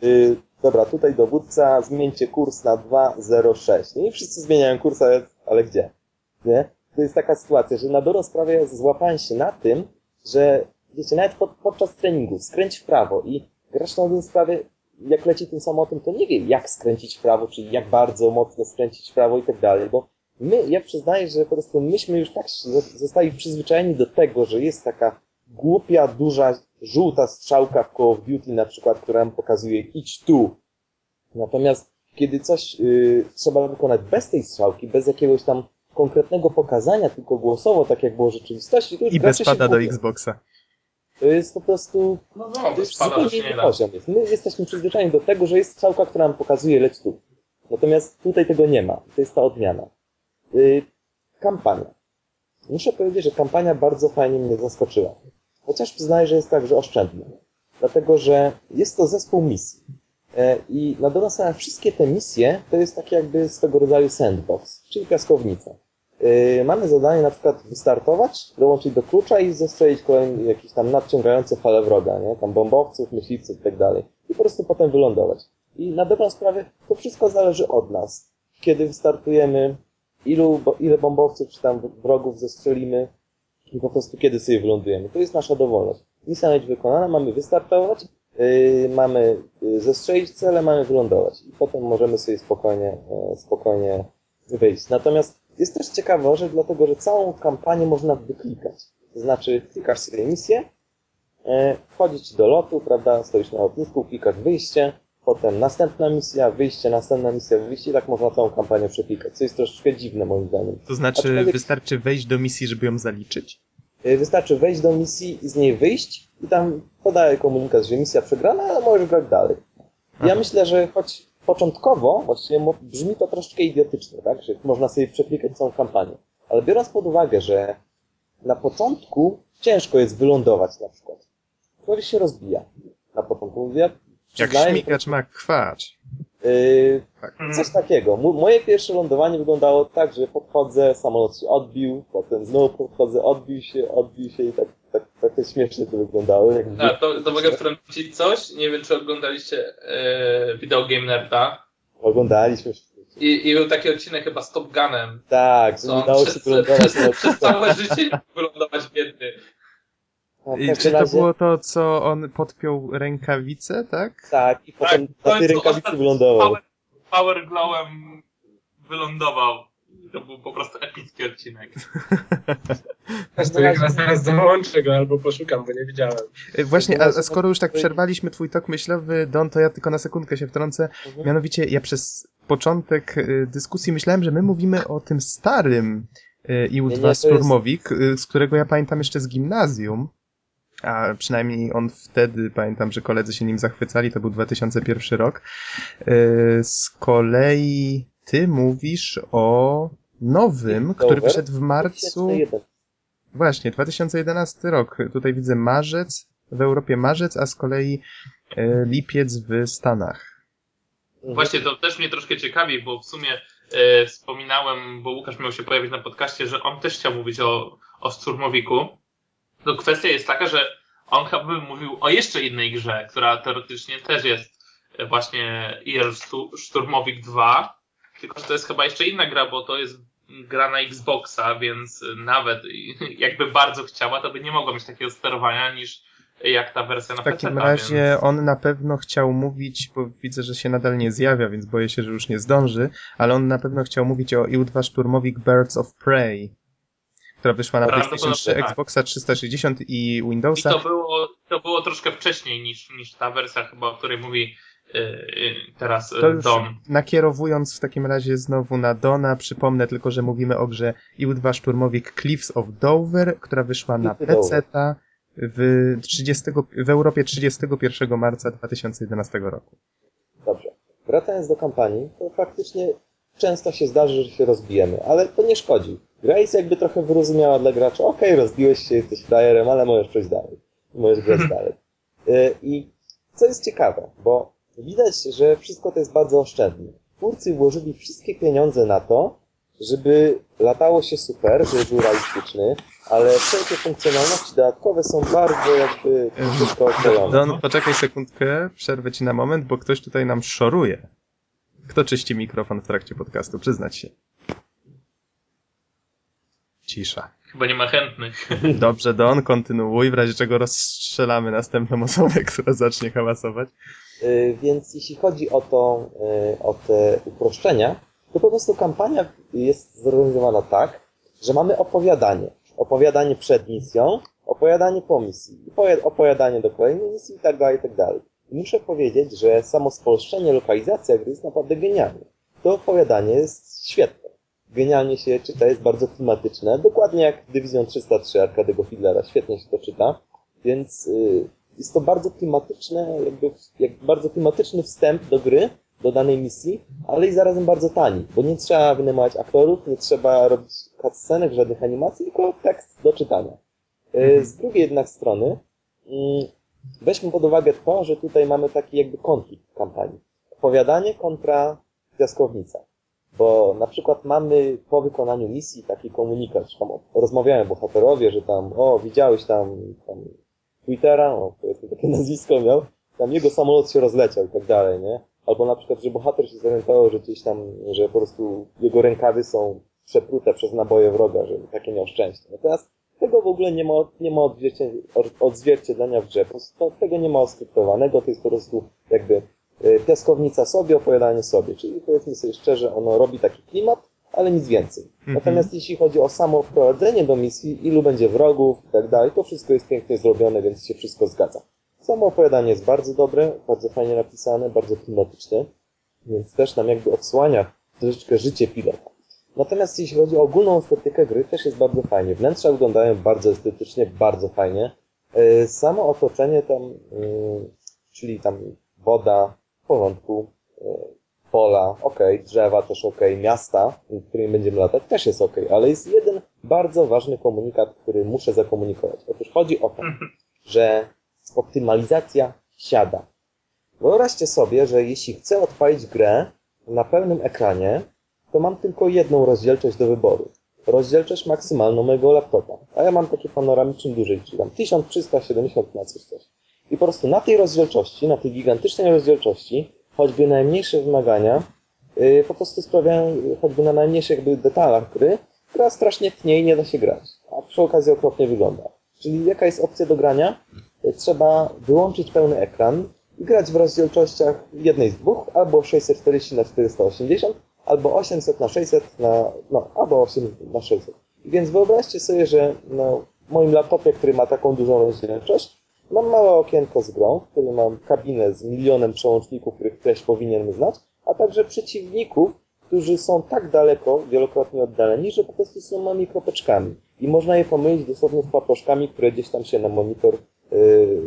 y, dobra, tutaj dowódca, zmieńcie kurs na 2.06. Nie? I wszyscy zmieniają kurs, ale, ale gdzie? Nie? To jest taka sytuacja, że na dobrą sprawę złapałem się na tym, że wiecie, nawet pod, podczas treningu skręć w prawo i gracz na dobrą sprawę, jak leci tym samolotem, to nie wie, jak skręcić w prawo, czyli jak bardzo mocno skręcić w prawo i tak dalej, bo my, ja przyznaję, że po prostu myśmy już tak zostali przyzwyczajeni do tego, że jest taka głupia, duża, żółta strzałka w Call of Duty na przykład, która nam pokazuje idź tu. Natomiast kiedy coś yy, trzeba wykonać bez tej strzałki, bez jakiegoś tam konkretnego pokazania, tylko głosowo, tak jak było w rzeczywistości, to już I bez pada do. Xboxa. To jest po prostu No to no, pada zupełnie inny poziom. Jest. My jesteśmy przyzwyczajeni do tego, że jest strzałka, która nam pokazuje leć tu. Natomiast tutaj tego nie ma. To jest ta odmiana. Yy, kampania. Muszę powiedzieć, że kampania bardzo fajnie mnie zaskoczyła. Chociaż przyznaję, że jest także oszczędna. Dlatego, że jest to zespół misji. E, I na dobrą sprawę wszystkie te misje to jest takie jakby swego rodzaju sandbox, czyli piaskownica. Yy, mamy zadanie na przykład wystartować, dołączyć do klucza i zestrzelić kolejne jakieś tam nadciągające fale wroga, nie? Tam bombowców, myśliwców i tak dalej. I po prostu potem wylądować. I na dobrą sprawę to wszystko zależy od nas. Kiedy wystartujemy, ilu, ile bombowców czy tam wrogów zestrzelimy i po prostu kiedy sobie wylądujemy. To jest nasza dowolność. Misja być wykonana, mamy wystartować, yy, mamy yy, zestrzelić cele, mamy wylądować. I potem możemy sobie spokojnie, yy, spokojnie wyjść. Natomiast jest też ciekawe, że dlatego, że całą kampanię można wyklikać. To znaczy, klikasz sobie misję, e, wchodzić do lotu, prawda, stoisz na lotnisku, klikasz wyjście, potem następna misja, wyjście, następna misja, wyjście i tak można całą kampanię przeklikać, co jest troszeczkę dziwne moim zdaniem. To znaczy, Aczkolwiek- wystarczy wejść do misji, żeby ją zaliczyć? E, Wystarczy wejść do misji i z niej wyjść i tam podaje komunikat, że misja przegrana, ale możesz grać dalej. Ja Aha. myślę, że choć początkowo właściwie brzmi to troszeczkę idiotycznie, tak? Że można sobie przeklikać całą kampanię. Ale biorąc pod uwagę, że na początku ciężko jest wylądować na przykład. Człowiek się rozbija na początku. Ja Jak przyznaję, śmigacz ma kwacz. Yy, Tak. coś takiego. Mo- moje pierwsze lądowanie wyglądało tak, że podchodzę, samolot się odbił, potem znowu podchodzę, odbił się, odbił się i tak, tak, tak śmiesznie to wyglądało. Jakby... A, to, to mogę wtrącić coś. Nie wiem, czy oglądaliście e, Video Game Nerda. Oglądaliśmy. I, I był taki odcinek chyba z Top Gunem. Tak, Co nie dało się przez, wylądować. przez, przez całe życie wylądować biedny. I czy to razie- było to, co on podpiął rękawice, tak? Tak, i potem w na tej rękawicy wylądował. Power, power Glowem wylądował. I To był po prostu epicki odcinek. To ja chyba zaraz dołączę go albo poszukam, bo nie widziałem. Y, Właśnie, a a skoro już tak przerwaliśmy twój tok myślowy, Don, to ja tylko na sekundkę się wtrącę. Mhm. Mianowicie, ja przez początek y, dyskusji myślałem, że my mówimy o tym starym IU-2 jest- Szturmowik, y, z którego ja pamiętam jeszcze z gimnazjum. A przynajmniej on wtedy, pamiętam, że koledzy się nim zachwycali, to był 2001 rok. Y, Z kolei ty mówisz o nowym, który wyszedł w marcu. 2001. Właśnie, 2011 rok. Tutaj widzę marzec, w Europie marzec, a z kolei e, lipiec w Stanach. Mhm. Właśnie to też mnie troszkę ciekawi, bo w sumie e, wspominałem, bo Łukasz miał się pojawić na podcaście, że on też chciał mówić o, o Sturmowiku. To kwestia jest taka, że on chyba by mówił o jeszcze innej grze, która teoretycznie też jest e, właśnie IR Szturmowik 2, tylko że to jest chyba jeszcze inna gra, bo to jest gra na Xboxa, więc nawet jakby bardzo chciała, to by nie mogła mieć takiego sterowania niż jak ta wersja na W takim PC-ta, razie więc... on na pewno chciał mówić, bo widzę, że się nadal nie zjawia, więc boję się, że już nie zdąży, ale on na pewno chciał mówić o IU-2 Szturmowik Birds of Prey, która wyszła na Prawdopodobnie PlayStation 3, tak. Xboxa 360 i I Windowsa. to było, to było troszkę wcześniej niż, niż ta wersja chyba, o której mówi yy, yy, teraz To yy, już Don. nakierowując w takim razie znowu na Dona, przypomnę tylko, że mówimy o grze IU-2 Szturmowik Cliffs of Dover, która wyszła na. PC w, 30, w Europie 31 marca 2011 roku. Dobrze. Wracając do kampanii, to faktycznie często się zdarzy, że się rozbijemy, ale to nie szkodzi. Gra jest jakby trochę wyrozumiała dla gracza. Okej, rozbiłeś się, jesteś frajerem, ale możesz przejść dalej. Możesz grać dalej. Y, I co jest ciekawe, bo widać, że wszystko to jest bardzo oszczędne. Twórcy włożyli wszystkie pieniądze na to, żeby latało się super, żeby był realistyczny, ale wszelkie funkcjonalności dodatkowe są bardzo jakby krótko okrojone. Don, poczekaj sekundkę, przerwę ci na moment, bo ktoś tutaj nam szoruje. Kto czyści mikrofon w trakcie podcastu? Przyznać się. Cisza. Chyba nie ma chętnych. Dobrze, Don, kontynuuj, w razie czego rozstrzelamy następną osobę, która zacznie hałasować. Y, Więc jeśli chodzi o, to, y, o te uproszczenia, to po prostu kampania jest zorganizowana tak, że mamy opowiadanie. Opowiadanie przed misją, opowiadanie po misji, opowiadanie do kolejnej misji i tak dalej, i tak dalej. I muszę powiedzieć, że samo spolszczenie, lokalizacja gry jest naprawdę genialne. To opowiadanie jest świetne. Genialnie się czyta, jest bardzo klimatyczne, dokładnie jak Division 303 Arkadego Fiedlera, świetnie się to czyta, więc y, jest to bardzo klimatyczne, jakby, jak bardzo klimatyczny wstęp do gry, do danej misji, ale i zarazem bardzo tani, bo nie trzeba wynajmować aktorów, nie trzeba robić cutscenek, żadnych animacji, tylko tekst do czytania. Y, Z drugiej jednak strony, mm, weźmy pod uwagę to, że tutaj mamy taki jakby konflikt w kampanii. Opowiadanie kontra piaskownica. Bo na przykład mamy po wykonaniu misji taki komunikat, że tam rozmawiają bohaterowie, że tam, o, widziałeś tam, tam Twittera, o, powiedzmy takie nazwisko miał, tam jego samolot się rozleciał i tak dalej, nie? Albo na przykład, że bohater się zorientował, że gdzieś tam, że po prostu jego rękawy są przeprute przez naboje wroga, że takie miał szczęście. Natomiast tego w ogóle nie ma, nie ma odzwierciedlenia, w grze. Po prostu tego nie ma oskryptowanego, to jest po prostu jakby piaskownica sobie, opowiadanie sobie. Czyli powiedzmy sobie szczerze, ono robi taki klimat, ale nic więcej. Mhm. Natomiast jeśli chodzi o samo wprowadzenie do misji, ilu będzie wrogów i tak dalej, to wszystko jest pięknie zrobione, więc się wszystko zgadza. Samo opowiadanie jest bardzo dobre, bardzo fajnie napisane, bardzo klimatyczne, więc też nam jakby odsłania troszeczkę życie pilota. Natomiast jeśli chodzi o ogólną estetykę gry, też jest bardzo fajnie. Wnętrza wyglądają bardzo estetycznie, bardzo fajnie. Yy, Samo otoczenie tam, yy, czyli tam woda, w porządku, yy, pola, ok, drzewa też ok, miasta, którymi będziemy latać, też jest ok, ale jest jeden bardzo ważny komunikat, który muszę zakomunikować. Otóż chodzi o to, że optymalizacja siada. Wyobraźcie sobie, że jeśli chcę odpalić grę na pełnym ekranie, to mam tylko jedną rozdzielczość do wyboru. Rozdzielczość maksymalną mojego laptopa. A ja mam taki panoramiczny duży, czyli tam 1370 na coś coś. I po prostu na tej rozdzielczości, na tej gigantycznej rozdzielczości, choćby najmniejsze wymagania, yy, po prostu sprawiają, choćby na najmniejszych jakby detalach gry, gra strasznie tnie i nie da się grać. A przy okazji okropnie wygląda. Czyli jaka jest opcja do grania? Yy, Trzeba wyłączyć pełny ekran i grać w rozdzielczościach jednej z dwóch, albo 640 na 480, albo 800 na 600 na, no, albo 800 na 600. I Więc wyobraźcie sobie, że no, w moim laptopie, który ma taką dużą rozdzielczość, mam małe okienko z grą, w którym mam kabinę z milionem przełączników, których treść powinienem znać, a także przeciwników, którzy są tak daleko, wielokrotnie oddaleni, że po prostu są małymi kropeczkami. I można je pomylić dosłownie z paproszkami, które gdzieś tam się na monitor yy,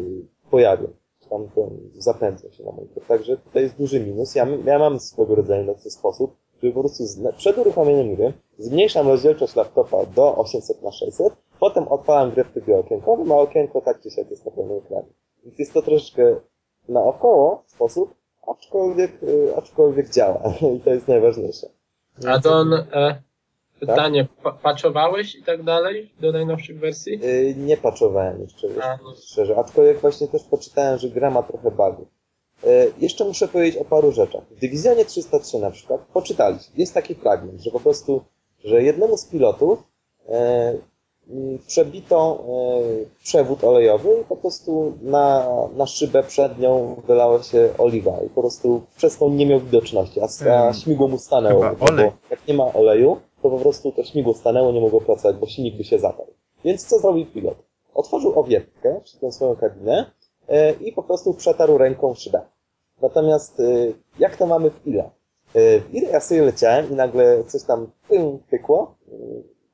pojawią. Tam to zapędza się na monitor. Także tutaj jest duży minus. Ja, ja mam swego rodzaju na ten sposób, że po prostu przed uruchomieniem gry zmniejszam rozdzielczość laptopa do 800 na 600 potem odpalam grę w trybie okienkowym, a okienko tak czy siak jest na pełnym ekranie. Więc jest to troszeczkę naokoło sposób, aczkolwiek, y, aczkolwiek działa i to jest najważniejsze. A Don, e, pytanie, pa patchowałeś i tak dalej do najnowszych wersji? Y, Nie paczowałem jeszcze, A, no. szczerze, aczkolwiek właśnie też poczytałem, że gra ma trochę bugów. Y, Jeszcze muszę powiedzieć o paru rzeczach. W Dywizjonie 303 na przykład poczytaliśmy, jest taki fragment, że po prostu, że jednemu z pilotów e, przebito e, przewód olejowy i po prostu na, na szybę przed nią wylała się oliwa i po prostu przez to nie miał widoczności, a, a Hmm. śmigło mu stanęło. Bo olej. Jak nie ma oleju, to po prostu to śmigło stanęło, nie mogło pracować, bo silnik by się zatarł. Więc co zrobił pilot? Otworzył owiewkę, czy tę swoją kabinę e, i po prostu przetarł ręką szybę. Natomiast e, jak to mamy w ile? E, W ile ja sobie leciałem i nagle coś tam pym, pykło e,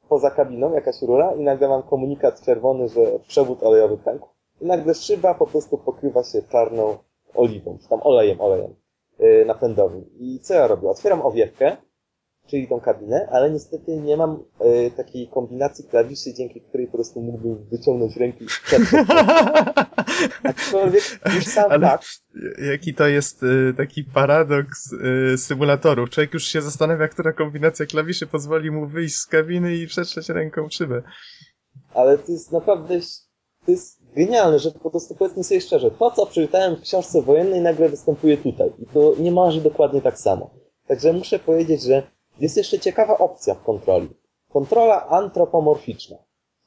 poza kabiną, jakaś rura i nagle mam komunikat czerwony, że przewód olejowy pękł. I nagle szyba po prostu pokrywa się czarną oliwą, czy tam olejem, olejem e, napędowym. I co ja robię? Otwieram owiewkę, czyli tą kabinę, ale niestety nie mam e, takiej kombinacji klawiszy, dzięki której po prostu mógłbym wyciągnąć rękę i przetrzeć. Aczkolwiek już sam Ale- fakt, Jaki to jest y, taki paradoks y, symulatorów. Człowiek już się zastanawia, która kombinacja klawiszy pozwoli mu wyjść z kabiny i przetrzeć ręką szybę. ale to jest naprawdę, to jest genialne, że po prostu powiedzmy sobie szczerze, to co przeczytałem w książce wojennej nagle występuje tutaj i to niemalże dokładnie tak samo. Także muszę powiedzieć, że jest jeszcze ciekawa opcja w kontroli. Kontrola antropomorficzna.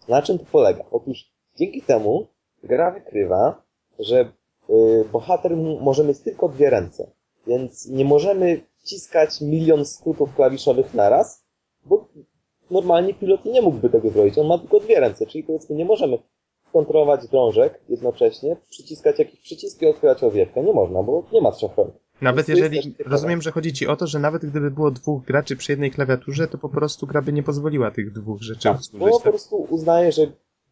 Na czym to polega? Otóż dzięki temu gra wykrywa, że y, bohater może mieć tylko dwie ręce, więc nie możemy wciskać milion skrótów klawiszowych naraz, bo normalnie pilot nie mógłby tego zrobić. On ma tylko dwie ręce, czyli powiedzmy nie możemy kontrolować drążek jednocześnie, przyciskać jakieś przyciski otwierać owiewkę. Nie można, bo nie ma trzech rąk. Nawet jeżeli, rozumiem, że chodzi ci o to, że nawet gdyby było dwóch graczy przy jednej klawiaturze, to po prostu gra by nie pozwoliła tych dwóch rzeczy Tak, bo obsłużyć. po Tak? prostu uznaje, że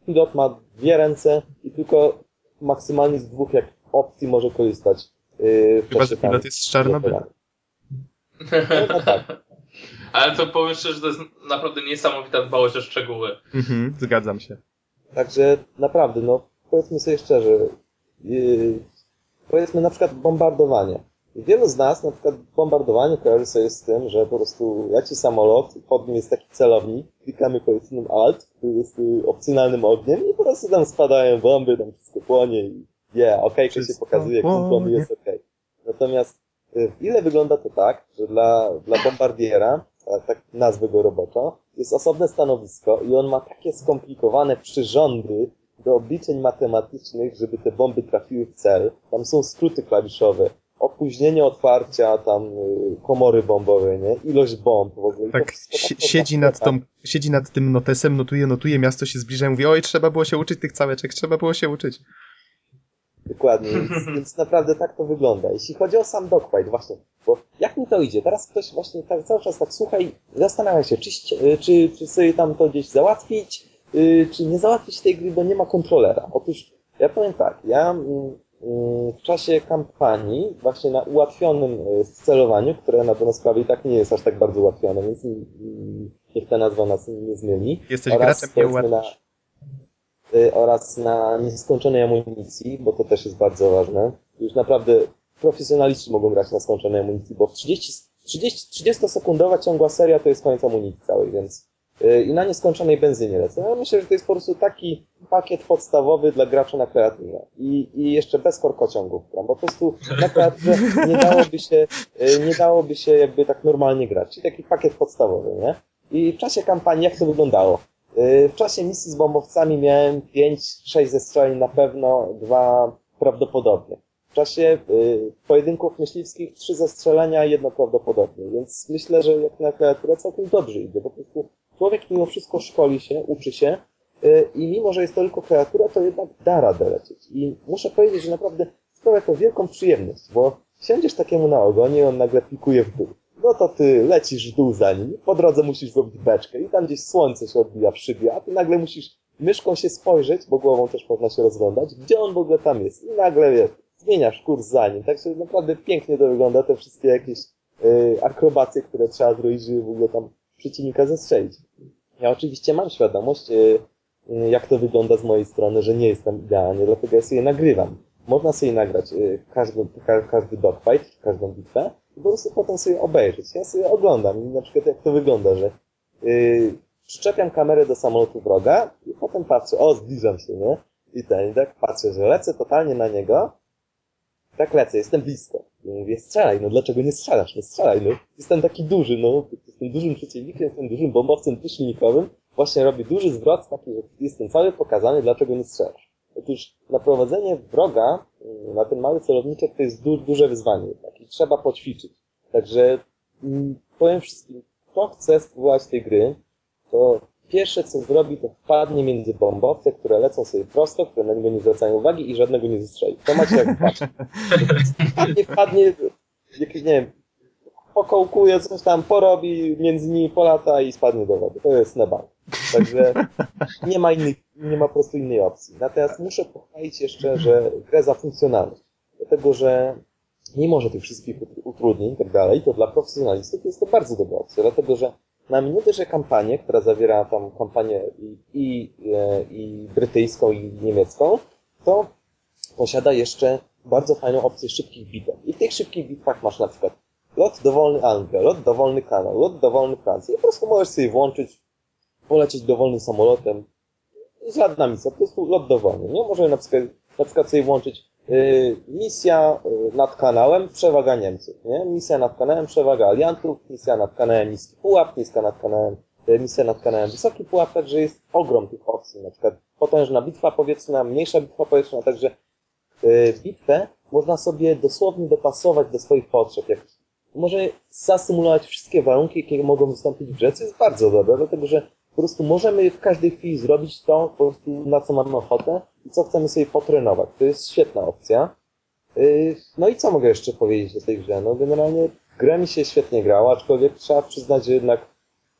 pilot ma dwie ręce i tylko maksymalnie z dwóch jak opcji może korzystać. Yy, Chyba, że pilot jest z Czarnobyla. No, no tak. Ale to powiem szczerze, że to jest naprawdę niesamowita dbałość o szczegóły. Mhm, zgadzam się. Także naprawdę, no powiedzmy sobie szczerze, yy, powiedzmy na przykład bombardowanie. Wielu z nas na przykład bombardowanie kojarzy sobie z tym, że po prostu leci samolot, pod nim jest taki celownik, klikamy powiedzmy Alt, który jest y, opcjonalnym ogniem i po prostu tam spadają bomby, tam wszystko płonie i yeah, okejkę się Wszystko pokazuje, kumplom płonie. jest okej. Natomiast y, w ile wygląda to tak, że dla, dla bombardiera, a tak nazwę go roboczo, jest osobne stanowisko i on ma takie skomplikowane przyrządy do obliczeń matematycznych, żeby te bomby trafiły w cel. Tam są skróty klawiszowe, opóźnienie otwarcia tam y, komory bombowej, nie? Ilość bomb w ogóle. Tak, siedzi nad, tą, siedzi nad tym notesem, notuje, notuje, miasto się zbliża i mówi, oj, trzeba było się uczyć tych całeczek, trzeba było się uczyć. Dokładnie, więc, więc naprawdę tak to wygląda. Jeśli chodzi o sam dogfight, właśnie, bo jak mi to idzie? Teraz ktoś właśnie tak, cały czas tak słucha i zastanawia się, czy, ści- czy, czy sobie tam to gdzieś załatwić, yy, czy nie załatwić tej gry, bo nie ma kontrolera. Otóż ja powiem tak, ja mm, w czasie kampanii, właśnie na ułatwionym y, celowaniu, które na dobrą sprawę i tak nie jest aż tak bardzo ułatwione, więc mm, niech ta nazwa nas nie zmieni. Jesteś Oraz graczem, nie na, y, oraz na nieskończonej amunicji, bo to też jest bardzo ważne. Już naprawdę profesjonaliści mogą grać na skończonej amunicji, bo w 30, 30, 30-sekundowa ciągła seria to jest koniec amunicji całej, więc i na nieskończonej benzynie lecę. Ja myślę, że to jest po prostu taki pakiet podstawowy dla gracza na kreatywę. I, i jeszcze bez korkociągów, bo po prostu na kreatywę nie dałoby się, y, nie dałoby się jakby tak normalnie grać. Czyli taki pakiet podstawowy, nie? I w czasie kampanii jak to wyglądało? Y, W czasie misji z bombowcami miałem 5-6 zestrzeleń na pewno, dwa prawdopodobnie. W czasie y, pojedynków myśliwskich trzy zestrzelenia, jedno prawdopodobnie. Więc myślę, że jak na kreaturę całkiem dobrze idzie. Po prostu człowiek mimo wszystko szkoli się, uczy się y, i mimo, że jest to tylko kreatura, to jednak da radę lecieć. I muszę powiedzieć, że naprawdę sprawia to wielką przyjemność, bo siądziesz takiemu na ogonie i on nagle pikuje w dół. No to ty lecisz w dół za nim, po drodze musisz zrobić beczkę i tam gdzieś słońce się odbija w szybie, a ty nagle musisz myszką się spojrzeć, bo głową też można się rozglądać, gdzie on w ogóle tam jest. I nagle wiesz, zmieniasz kurs za nim. Także naprawdę pięknie to wygląda, te wszystkie jakieś y, akrobacje, które trzeba zrobić, żeby w ogóle tam przeciwnika zestrzelić. Ja oczywiście mam świadomość, y, y, jak to wygląda z mojej strony, że nie jestem idealnie, dlatego ja sobie nagrywam. Można sobie nagrać y, każdy, ka, każdy dogfight, każdą bitwę i po prostu potem sobie obejrzeć. Ja sobie oglądam i na przykład jak to wygląda, że yy, przyczepiam kamerę do samolotu wroga i potem patrzę, o zbliżam się, nie? I ten, i tak patrzę, że lecę totalnie na niego, tak lecę, jestem blisko. I mówię, strzelaj, no dlaczego nie strzelasz? No strzelaj, no. Jestem taki duży, no. Jestem dużym przeciwnikiem, jestem dużym bombowcem dwusilnikowym. Właśnie robię duży zwrot taki, że jestem cały pokazany, dlaczego nie strzelasz. Otóż naprowadzenie wroga na ten mały celowniczek to jest du duże wyzwanie jednak i trzeba poćwiczyć. Także mm, powiem wszystkim, kto chce spróbować tej gry, to pierwsze co zrobi, to wpadnie między bombowce, które lecą sobie prosto, które na niego nie zwracają uwagi i żadnego nie zestrzeli. To macie jak patrzeć. Wpadnie, wpadnie, jakiś, nie wiem, pokołkuje, coś tam porobi, między nimi polata i spadnie do wody. To jest na bank. Także nie ma innej, nie ma po prostu innej opcji. Natomiast muszę pochwalić jeszcze, że grę za funkcjonalność. Dlatego, że mimo że tych wszystkich utrudnień i tak dalej, to dla profesjonalistów jest to bardzo dobra opcja, dlatego że mamy nie tylko kampanię, która zawiera tam kampanię i, i, e, i brytyjską, i niemiecką, to posiada jeszcze bardzo fajną opcję szybkich bitew. I w tych szybkich bitwach masz na przykład lot dowolny Anglia, lot dowolny Kanał, lot dowolny Francja. I po prostu możesz sobie włączyć, polecieć dowolnym samolotem. Żadna misja, po prostu lot dowolny. Nie możemy na przykład, na przykład sobie włączyć misja yy, nad kanałem, przewaga Niemców, nie? Misja nad kanałem, przewaga aliantów, misja nad kanałem niski pułap, misja nad kanałem, yy, misja nad kanałem wysoki pułap, także jest ogrom tych opcji, na przykład potężna bitwa powietrzna, mniejsza bitwa powietrzna, także bitwę można sobie dosłownie dopasować do swoich potrzeb. Jak może zasymulować wszystkie warunki, jakie mogą wystąpić w grze, co jest bardzo dobre, dlatego że po prostu możemy w każdej chwili zrobić to, po prostu na co mamy ochotę i co chcemy sobie potrenować. To jest świetna opcja. Yy, no i co mogę jeszcze powiedzieć o tej grze? No generalnie gra mi się świetnie grała, aczkolwiek trzeba przyznać, że jednak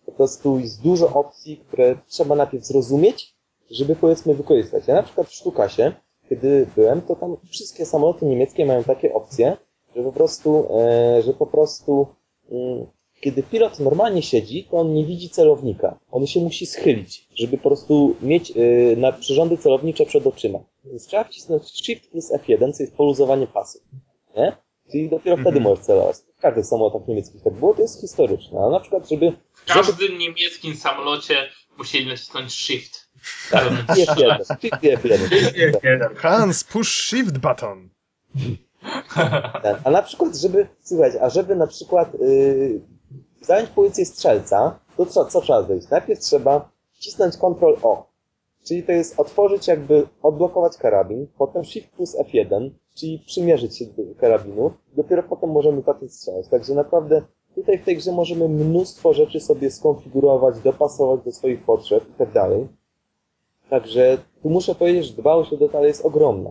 po prostu jest dużo opcji, które trzeba najpierw zrozumieć, żeby powiedzmy wykorzystać. Ja na przykład w Sztukasie, kiedy byłem, to tam wszystkie samoloty niemieckie mają takie opcje, że po prostu, e, że po prostu mm, kiedy pilot normalnie siedzi, to on nie widzi celownika. On się musi schylić, żeby po prostu mieć e, na przyrządy celownicze przed oczyma. Więc trzeba wcisnąć Shift plus F1, co jest poluzowanie pasów. Nie? Czyli dopiero wtedy Mhm. możesz celować. W każdych samolotach niemieckich tak było, to jest historyczne. A na przykład, żeby... W każdym niemieckim samolocie musieli nacisnąć shift. Tak, F1. Shift i F1. Hans, push shift button. Ten. A na przykład, żeby, słuchajcie, a żeby na przykład yy, zająć pozycję strzelca, to co, co trzeba zrobić? Najpierw trzeba wcisnąć Ctrl O, czyli to jest otworzyć jakby, odblokować karabin, potem Shift plus F1, czyli przymierzyć się do karabinu, dopiero potem możemy zacząć strzelać. Także naprawdę tutaj w tej grze możemy mnóstwo rzeczy sobie skonfigurować, dopasować do swoich potrzeb i tak dalej. Także tu muszę powiedzieć, że dbałość o detale jest ogromna.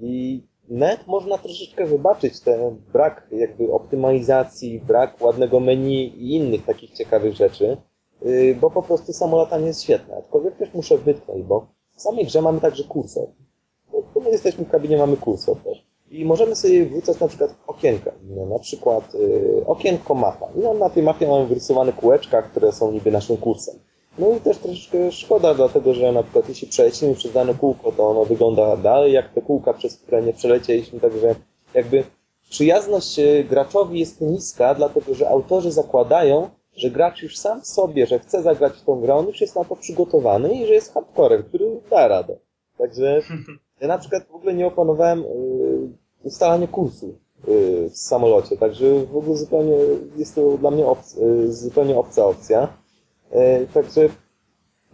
I net można troszeczkę wybaczyć ten brak jakby optymalizacji, brak ładnego menu i innych takich ciekawych rzeczy, yy, bo po prostu samo latanie jest świetne. Aczkolwiek też muszę wytknąć, bo w samej grze mamy także kursor. No, my jesteśmy w kabinie, mamy kursor też. I możemy sobie wrzucać na przykład okienka na przykład yy, okienko mapa. I na tej mapie mamy wyrysowane kółeczka, które są niby naszym kursem. No i też troszeczkę szkoda, dlatego że na przykład jeśli przelecimy przez dane kółko, to ono wygląda dalej jak te kółka, przez które nie przelecieliśmy, także jakby przyjazność e, graczowi jest niska, dlatego że autorzy zakładają, że gracz już sam sobie, że chce zagrać w tą grę, on już jest na to przygotowany i że jest hardcorem, który da radę. Także ja na przykład w ogóle nie opanowałem yy, ustalania kursu yy, w samolocie, także w ogóle zupełnie jest to dla mnie obc, zupełnie obca opcja. Yy, także,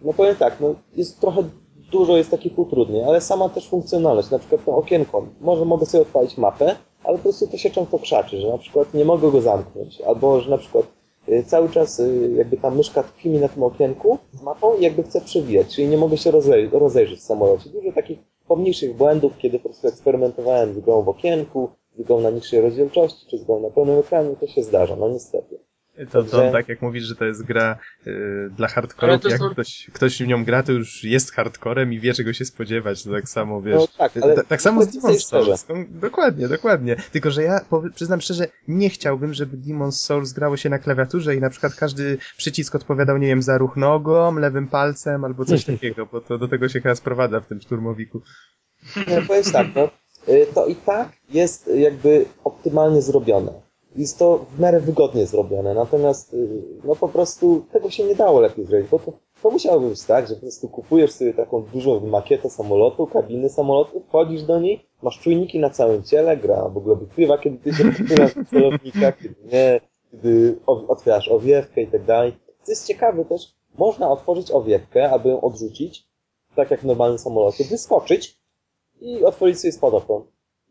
no powiem tak, no jest trochę dużo jest takich utrudnień, ale sama też funkcjonalność, na przykład to okienko, może mogę sobie odpalić mapę, ale po prostu to się często krzaczy, że na przykład nie mogę go zamknąć, albo że na przykład y, cały czas y, jakby ta myszka tkwi mi na tym okienku z mapą i jakby chce przewijać, czyli nie mogę się rozej rozejrzeć w samolocie. Dużo takich pomniejszych błędów, kiedy po prostu eksperymentowałem z grą w okienku, z grą na niższej rozdzielczości, czy z grą na pełnym ekranie, to się zdarza, no niestety. To, to tak jak mówisz, że to jest gra y, dla hardkorów, to jak są- ktoś, ktoś w nią gra, to już jest hardcorem i wie czego się spodziewać, to tak samo, wiesz... No tak, ale Ta- tak samo z Demon's. Souls. Dokładnie, dokładnie. Tylko, że ja przyznam szczerze, nie chciałbym, żeby Demon's Souls grało się na klawiaturze i na przykład każdy przycisk odpowiadał, nie wiem, za ruch nogą, lewym palcem albo coś takiego, bo to do tego się chyba sprowadza w tym szturmowiku. Nie, powiem tak, no, y, to i tak jest jakby optymalnie zrobione. Jest to w miarę wygodnie zrobione, natomiast y, no po prostu tego się nie dało lepiej zrobić, bo to, to musiałoby być tak, że po prostu kupujesz sobie taką dużą makietę samolotu, kabiny samolotu, wchodzisz do niej, masz czujniki na całym ciele, gra w ogóle wykrywa, kiedy ty się otwierasz do celownika, kiedy nie, kiedy otwierasz owiewkę i tak dalej. Co jest ciekawe też, można otworzyć owiewkę, aby ją odrzucić, tak jak w normalnym samolocie, wyskoczyć i otworzyć sobie spadochron.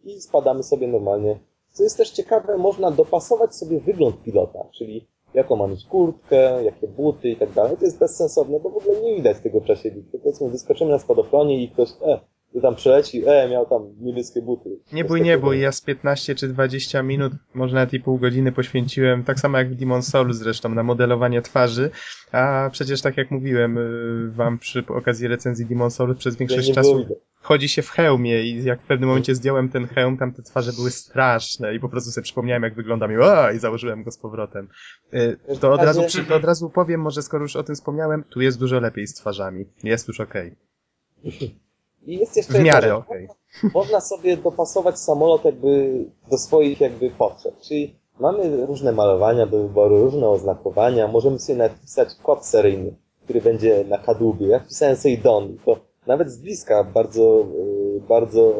I spadamy sobie normalnie. Co jest też ciekawe, można dopasować sobie wygląd pilota, czyli jaką ma mieć kurtkę, jakie buty i tak dalej. To jest bezsensowne, bo w ogóle nie widać tego w czasie bitwy. Powiedzmy, wyskoczymy na spadochronie i ktoś, e, tu tam przeleci, e, miał tam niebieskie buty. Nie bój, nie bój, ja z 15 czy 20 minut, może nawet i pół godziny poświęciłem, tak samo jak w Demon's Souls zresztą, na modelowanie twarzy, a przecież tak jak mówiłem y, wam przy okazji recenzji Demon's Souls, przez większość było czasu chodzi się w hełmie i jak w pewnym momencie zdjąłem ten hełm, tam te twarze były straszne i po prostu sobie przypomniałem, jak wyglądam i, o, i założyłem go z powrotem. Y, To od, razu, to od razu powiem, może skoro już o tym wspomniałem, tu jest dużo lepiej z twarzami. Jest już okej. I jest jeszcze W miarę okej. Można sobie dopasować samolot jakby do swoich jakby potrzeb. Czyli mamy różne malowania do wyboru, różne oznakowania. Możemy sobie nawet wpisać kod seryjny, który będzie na kadłubie. Ja wpisałem sobie Don. To nawet z bliska bardzo, yy, bardzo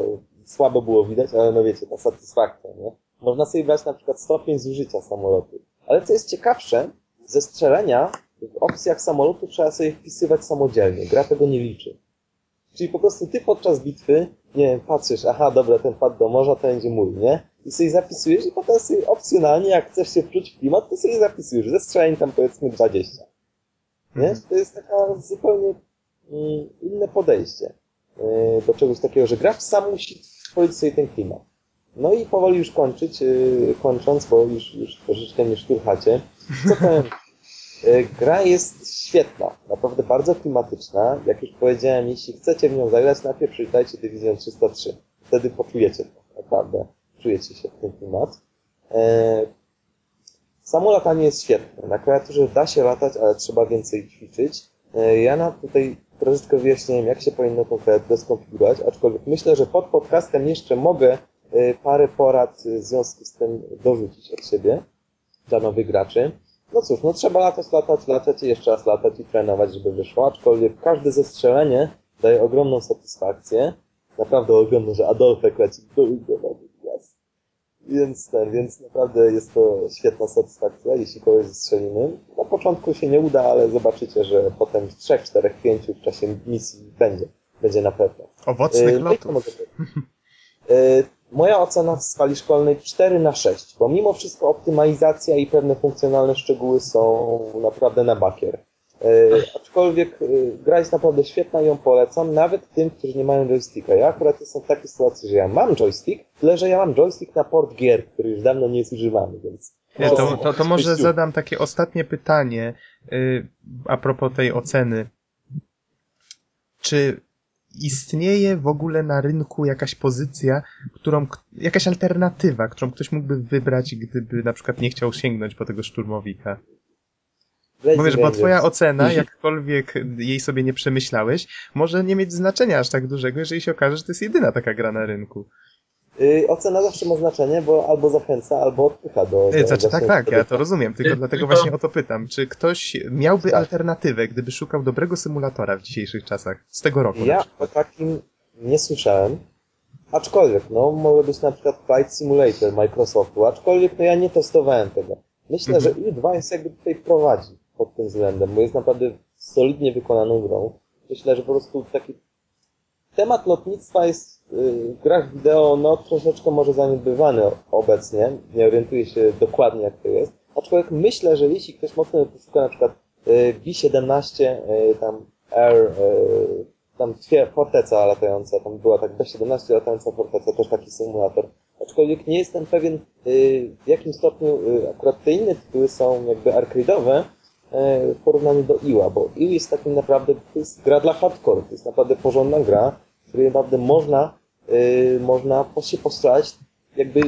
słabo było widać, ale no wiecie, ta satysfakcja, nie? Można sobie brać na przykład stopień zużycia samolotu. Ale co jest ciekawsze, ze strzelenia w opcjach samolotu trzeba sobie wpisywać samodzielnie. Gra tego nie liczy. Czyli po prostu ty podczas bitwy, nie wiem, patrzysz, aha, dobra, ten pad do morza to będzie mój, nie? I sobie zapisujesz i potem sobie opcjonalnie, jak chcesz się wczuć w klimat, to sobie zapisujesz. Ze tam powiedzmy 20. Nie? Mhm. To jest taka zupełnie mm, inne podejście yy, do czegoś takiego, że gracz sam musi tworzyć sobie ten klimat. No i powoli już kończyć, yy, kończąc, bo już, już troszeczkę mnie szturchacie. Co powiem? Yy, Gra jest świetna, naprawdę bardzo klimatyczna. Jak już powiedziałem, jeśli chcecie w nią zagrać, najpierw przeczytajcie Division 303. Wtedy poczujecie to, naprawdę. Czujecie się w ten klimat. Yy, Samo latanie jest świetne. Na klawiaturze da się latać, ale trzeba więcej ćwiczyć. E, Ja na tutaj troszeczkę wyjaśniłem, jak się powinno tą klawiaturę skonfigurować, aczkolwiek myślę, że pod podcastem jeszcze mogę e, parę porad e, w związku z tym dorzucić od siebie dla nowych graczy. No cóż, no trzeba latać, latać, latać i jeszcze raz latać i trenować, żeby wyszło, aczkolwiek każde zestrzelenie daje ogromną satysfakcję. Naprawdę ogromną, że Adolfek leci do do gwiazd. Więc ten, więc naprawdę jest to świetna satysfakcja, jeśli kogoś zestrzelimy. Na początku się nie uda, ale zobaczycie, że potem z 3, 4, 5 w czasie misji będzie. Będzie na pewno. Owocnych Yy, lotów. Yy, Moja ocena w skali szkolnej 4 na 6, bo mimo wszystko optymalizacja i pewne funkcjonalne szczegóły są naprawdę na bakier. Yy, aczkolwiek yy, gra jest naprawdę świetna i ją polecam, nawet tym, którzy nie mają joysticka. Ja akurat jestem w takiej sytuacji, że ja mam joystick, tyle że ja mam joystick na port gier, który już dawno nie jest używany, więc... Nie, to, to, to może zadam takie ostatnie pytanie y, a propos tej oceny. Czy istnieje w ogóle na rynku jakaś pozycja, którą, jakaś alternatywa, którą ktoś mógłby wybrać, gdyby na przykład nie chciał sięgnąć po tego szturmowika? Blazing Bo wiesz, bo Rangers. twoja ocena, jakkolwiek jej sobie nie przemyślałeś, może nie mieć znaczenia aż tak dużego, jeżeli się okaże, że to jest jedyna taka gra na rynku. Yy, ocena zawsze ma znaczenie, bo albo zachęca, albo odpycha do... do Yy, Znaczy, tak, tak, ja to rozumiem, tylko Ty- dlatego tylko- właśnie o to pytam. Czy ktoś miałby Tak. alternatywę, gdyby szukał dobrego symulatora w dzisiejszych czasach, z tego roku na Ja o takim nie słyszałem. Aczkolwiek, no, może być na przykład Flight Simulator Microsoftu, aczkolwiek no ja nie testowałem tego. Myślę, Mhm. że U2 jest jakby tutaj prowadzi pod tym względem, bo jest naprawdę solidnie wykonaną grą. Myślę, że po prostu taki temat lotnictwa jest yy, w grach wideo, no, troszeczkę może zaniedbywany obecnie. Nie orientuję się dokładnie, jak to jest. Aczkolwiek myślę, że jeśli ktoś mocno poszuka na przykład yy, B-17, yy, tam yy, tam forteca latająca, tam była tak B-17 latająca forteca, też taki symulator. Aczkolwiek nie jestem pewien, w jakim stopniu akurat te inne tytuły są jakby arcade'owe w porównaniu do Iła, bo Ił jest takim naprawdę, to jest gra dla hardcore, to jest naprawdę porządna gra, której naprawdę można, yy, można się postrzelać jakby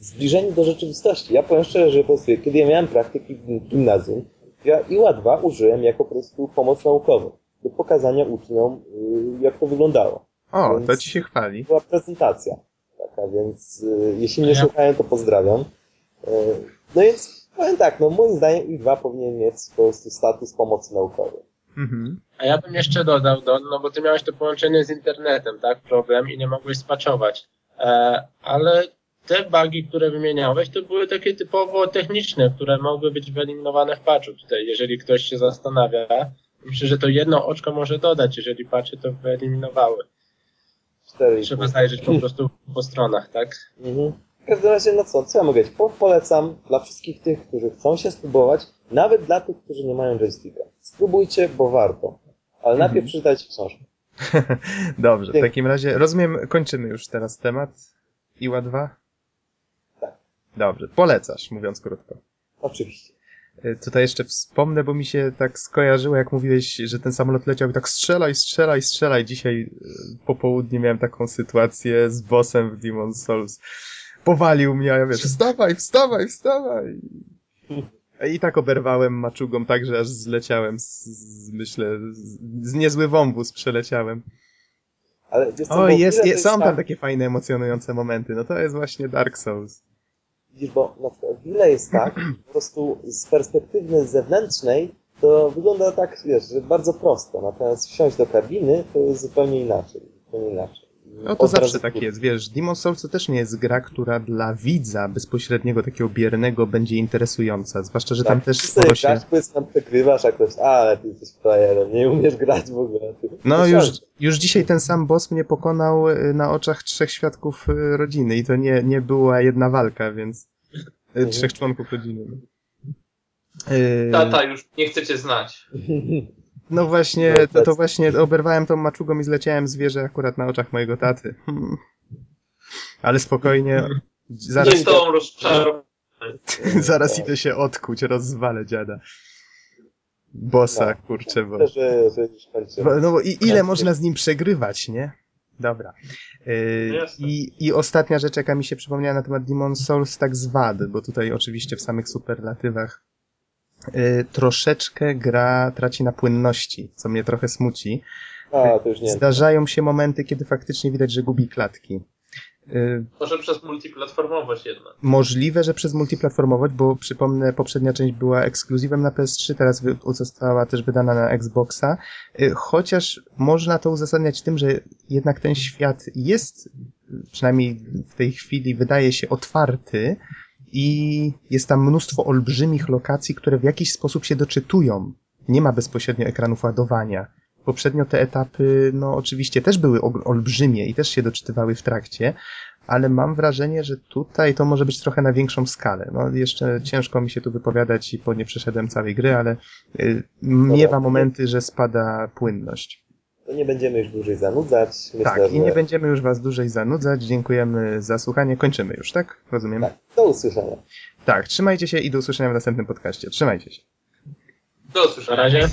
zbliżeni do rzeczywistości. Ja powiem szczerze, że po prostu, kiedy ja miałem praktyki w gimnazjum, ja Iła 2 użyłem jako po prostu pomoc naukową do pokazania uczniom, yy, jak to wyglądało. O, więc- to ci się chwali. Była prezentacja taka, więc yy, jeśli mnie Ja- słuchają, to pozdrawiam. Yy, no więc powiem tak, no moim zdaniem I2 powinien mieć po prostu status pomocy naukowej. Mhm. A ja bym jeszcze dodał, Don, no bo ty miałeś to połączenie z internetem, tak? Problem i nie mogłeś spaczować. E, ale te bugi, które wymieniałeś, to były takie typowo techniczne, które mogły być wyeliminowane w patchu. Tutaj, jeżeli ktoś się zastanawia, myślę, że to jedno oczko może dodać, jeżeli patchy to wyeliminowały. 4,5. Trzeba zajrzeć po prostu po stronach, tak? Mhm. W każdym razie, no co, co ja mogę powiedzieć? Po- Polecam dla wszystkich tych, którzy chcą się spróbować, nawet dla tych, którzy nie mają joysticka. Spróbujcie, bo warto. Ale Mhm. najpierw przeczytajcie książkę. Dobrze, w takim razie rozumiem, kończymy już teraz temat. Iła 2? Tak. Dobrze, polecasz, mówiąc krótko. Oczywiście. E, Tutaj jeszcze wspomnę, bo mi się tak skojarzyło, jak mówiłeś, że ten samolot leciał i tak strzelaj, strzelaj, strzelaj. Dzisiaj e, po południu miałem taką sytuację z bossem w Demon Souls. Powalił mnie, a ja wiesz, wstawaj, wstawaj, wstawaj. I tak oberwałem maczugą tak, że aż zleciałem z, z myślę, z, z niezły wąwóz przeleciałem. Ale wiesz co, O, jest, ile jest, są tam tak- takie fajne, emocjonujące momenty. No to jest właśnie Dark Souls. Widzisz, bo na przykład wiele jest tak, po prostu z perspektywy zewnętrznej to wygląda tak, wiesz, że bardzo prosto. Natomiast wsiąść do kabiny to jest zupełnie inaczej. Zupełnie inaczej. No to zawsze tak jest, wiesz, Demon Souls to też nie jest gra, która dla widza bezpośredniego, takiego biernego będzie interesująca, zwłaszcza, że tam Tak, też ty sobie sporo się... grasz, powiedzmy, tam przegrywasz, a ktoś, ale ty jesteś frajerem, nie umiesz grać w ogóle. Ty. No już, już dzisiaj ten sam boss mnie pokonał y, na oczach trzech świadków y, rodziny i to nie, nie była jedna walka, więc... y, Mhm. Trzech członków rodziny. Tata już nie chcecie znać. No właśnie, No, to, to bez- właśnie oberwałem tą maczugą i zleciałem z wieży akurat na oczach mojego taty. Hmm. Ale spokojnie, Nie zaraz, rozczarowany. zaraz idę się odkuć, rozwalę dziada. Bossa, No. kurczę, bo... No bo i, ile można z nim przegrywać, nie? Dobra. Yy, Jasne. i, I ostatnia rzecz, jaka mi się przypomniała na temat Demon Souls, tak z wad, bo tutaj oczywiście w samych superlatywach troszeczkę gra traci na płynności, co mnie trochę smuci. A, to już nie. Zdarzają się momenty, kiedy faktycznie widać, że gubi klatki. Y, Może przez multiplatformowość jednak. Możliwe, że przez multiplatformowość, bo przypomnę, poprzednia część była ekskluzywem na PS3, teraz została też wydana na Xboxa. Y, Chociaż można to uzasadniać tym, że jednak ten świat jest, przynajmniej w tej chwili, wydaje się otwarty i jest tam mnóstwo olbrzymich lokacji, które w jakiś sposób się doczytują. Nie ma bezpośrednio ekranów ładowania. Poprzednio te etapy, no oczywiście też były olbrzymie i też się doczytywały w trakcie, ale mam wrażenie, że tutaj to może być trochę na większą skalę. No jeszcze ciężko mi się tu wypowiadać, bo nie przeszedłem całej gry, ale y, miewa momenty, że spada płynność. To nie będziemy już dłużej zanudzać. Myślę, tak, że... i nie będziemy już was dłużej zanudzać. Dziękujemy za słuchanie. Kończymy już, tak? Rozumiem? Tak, do usłyszenia. tak trzymajcie się i do usłyszenia w następnym podcaście. Trzymajcie się. Do Na usłyszenia. razie.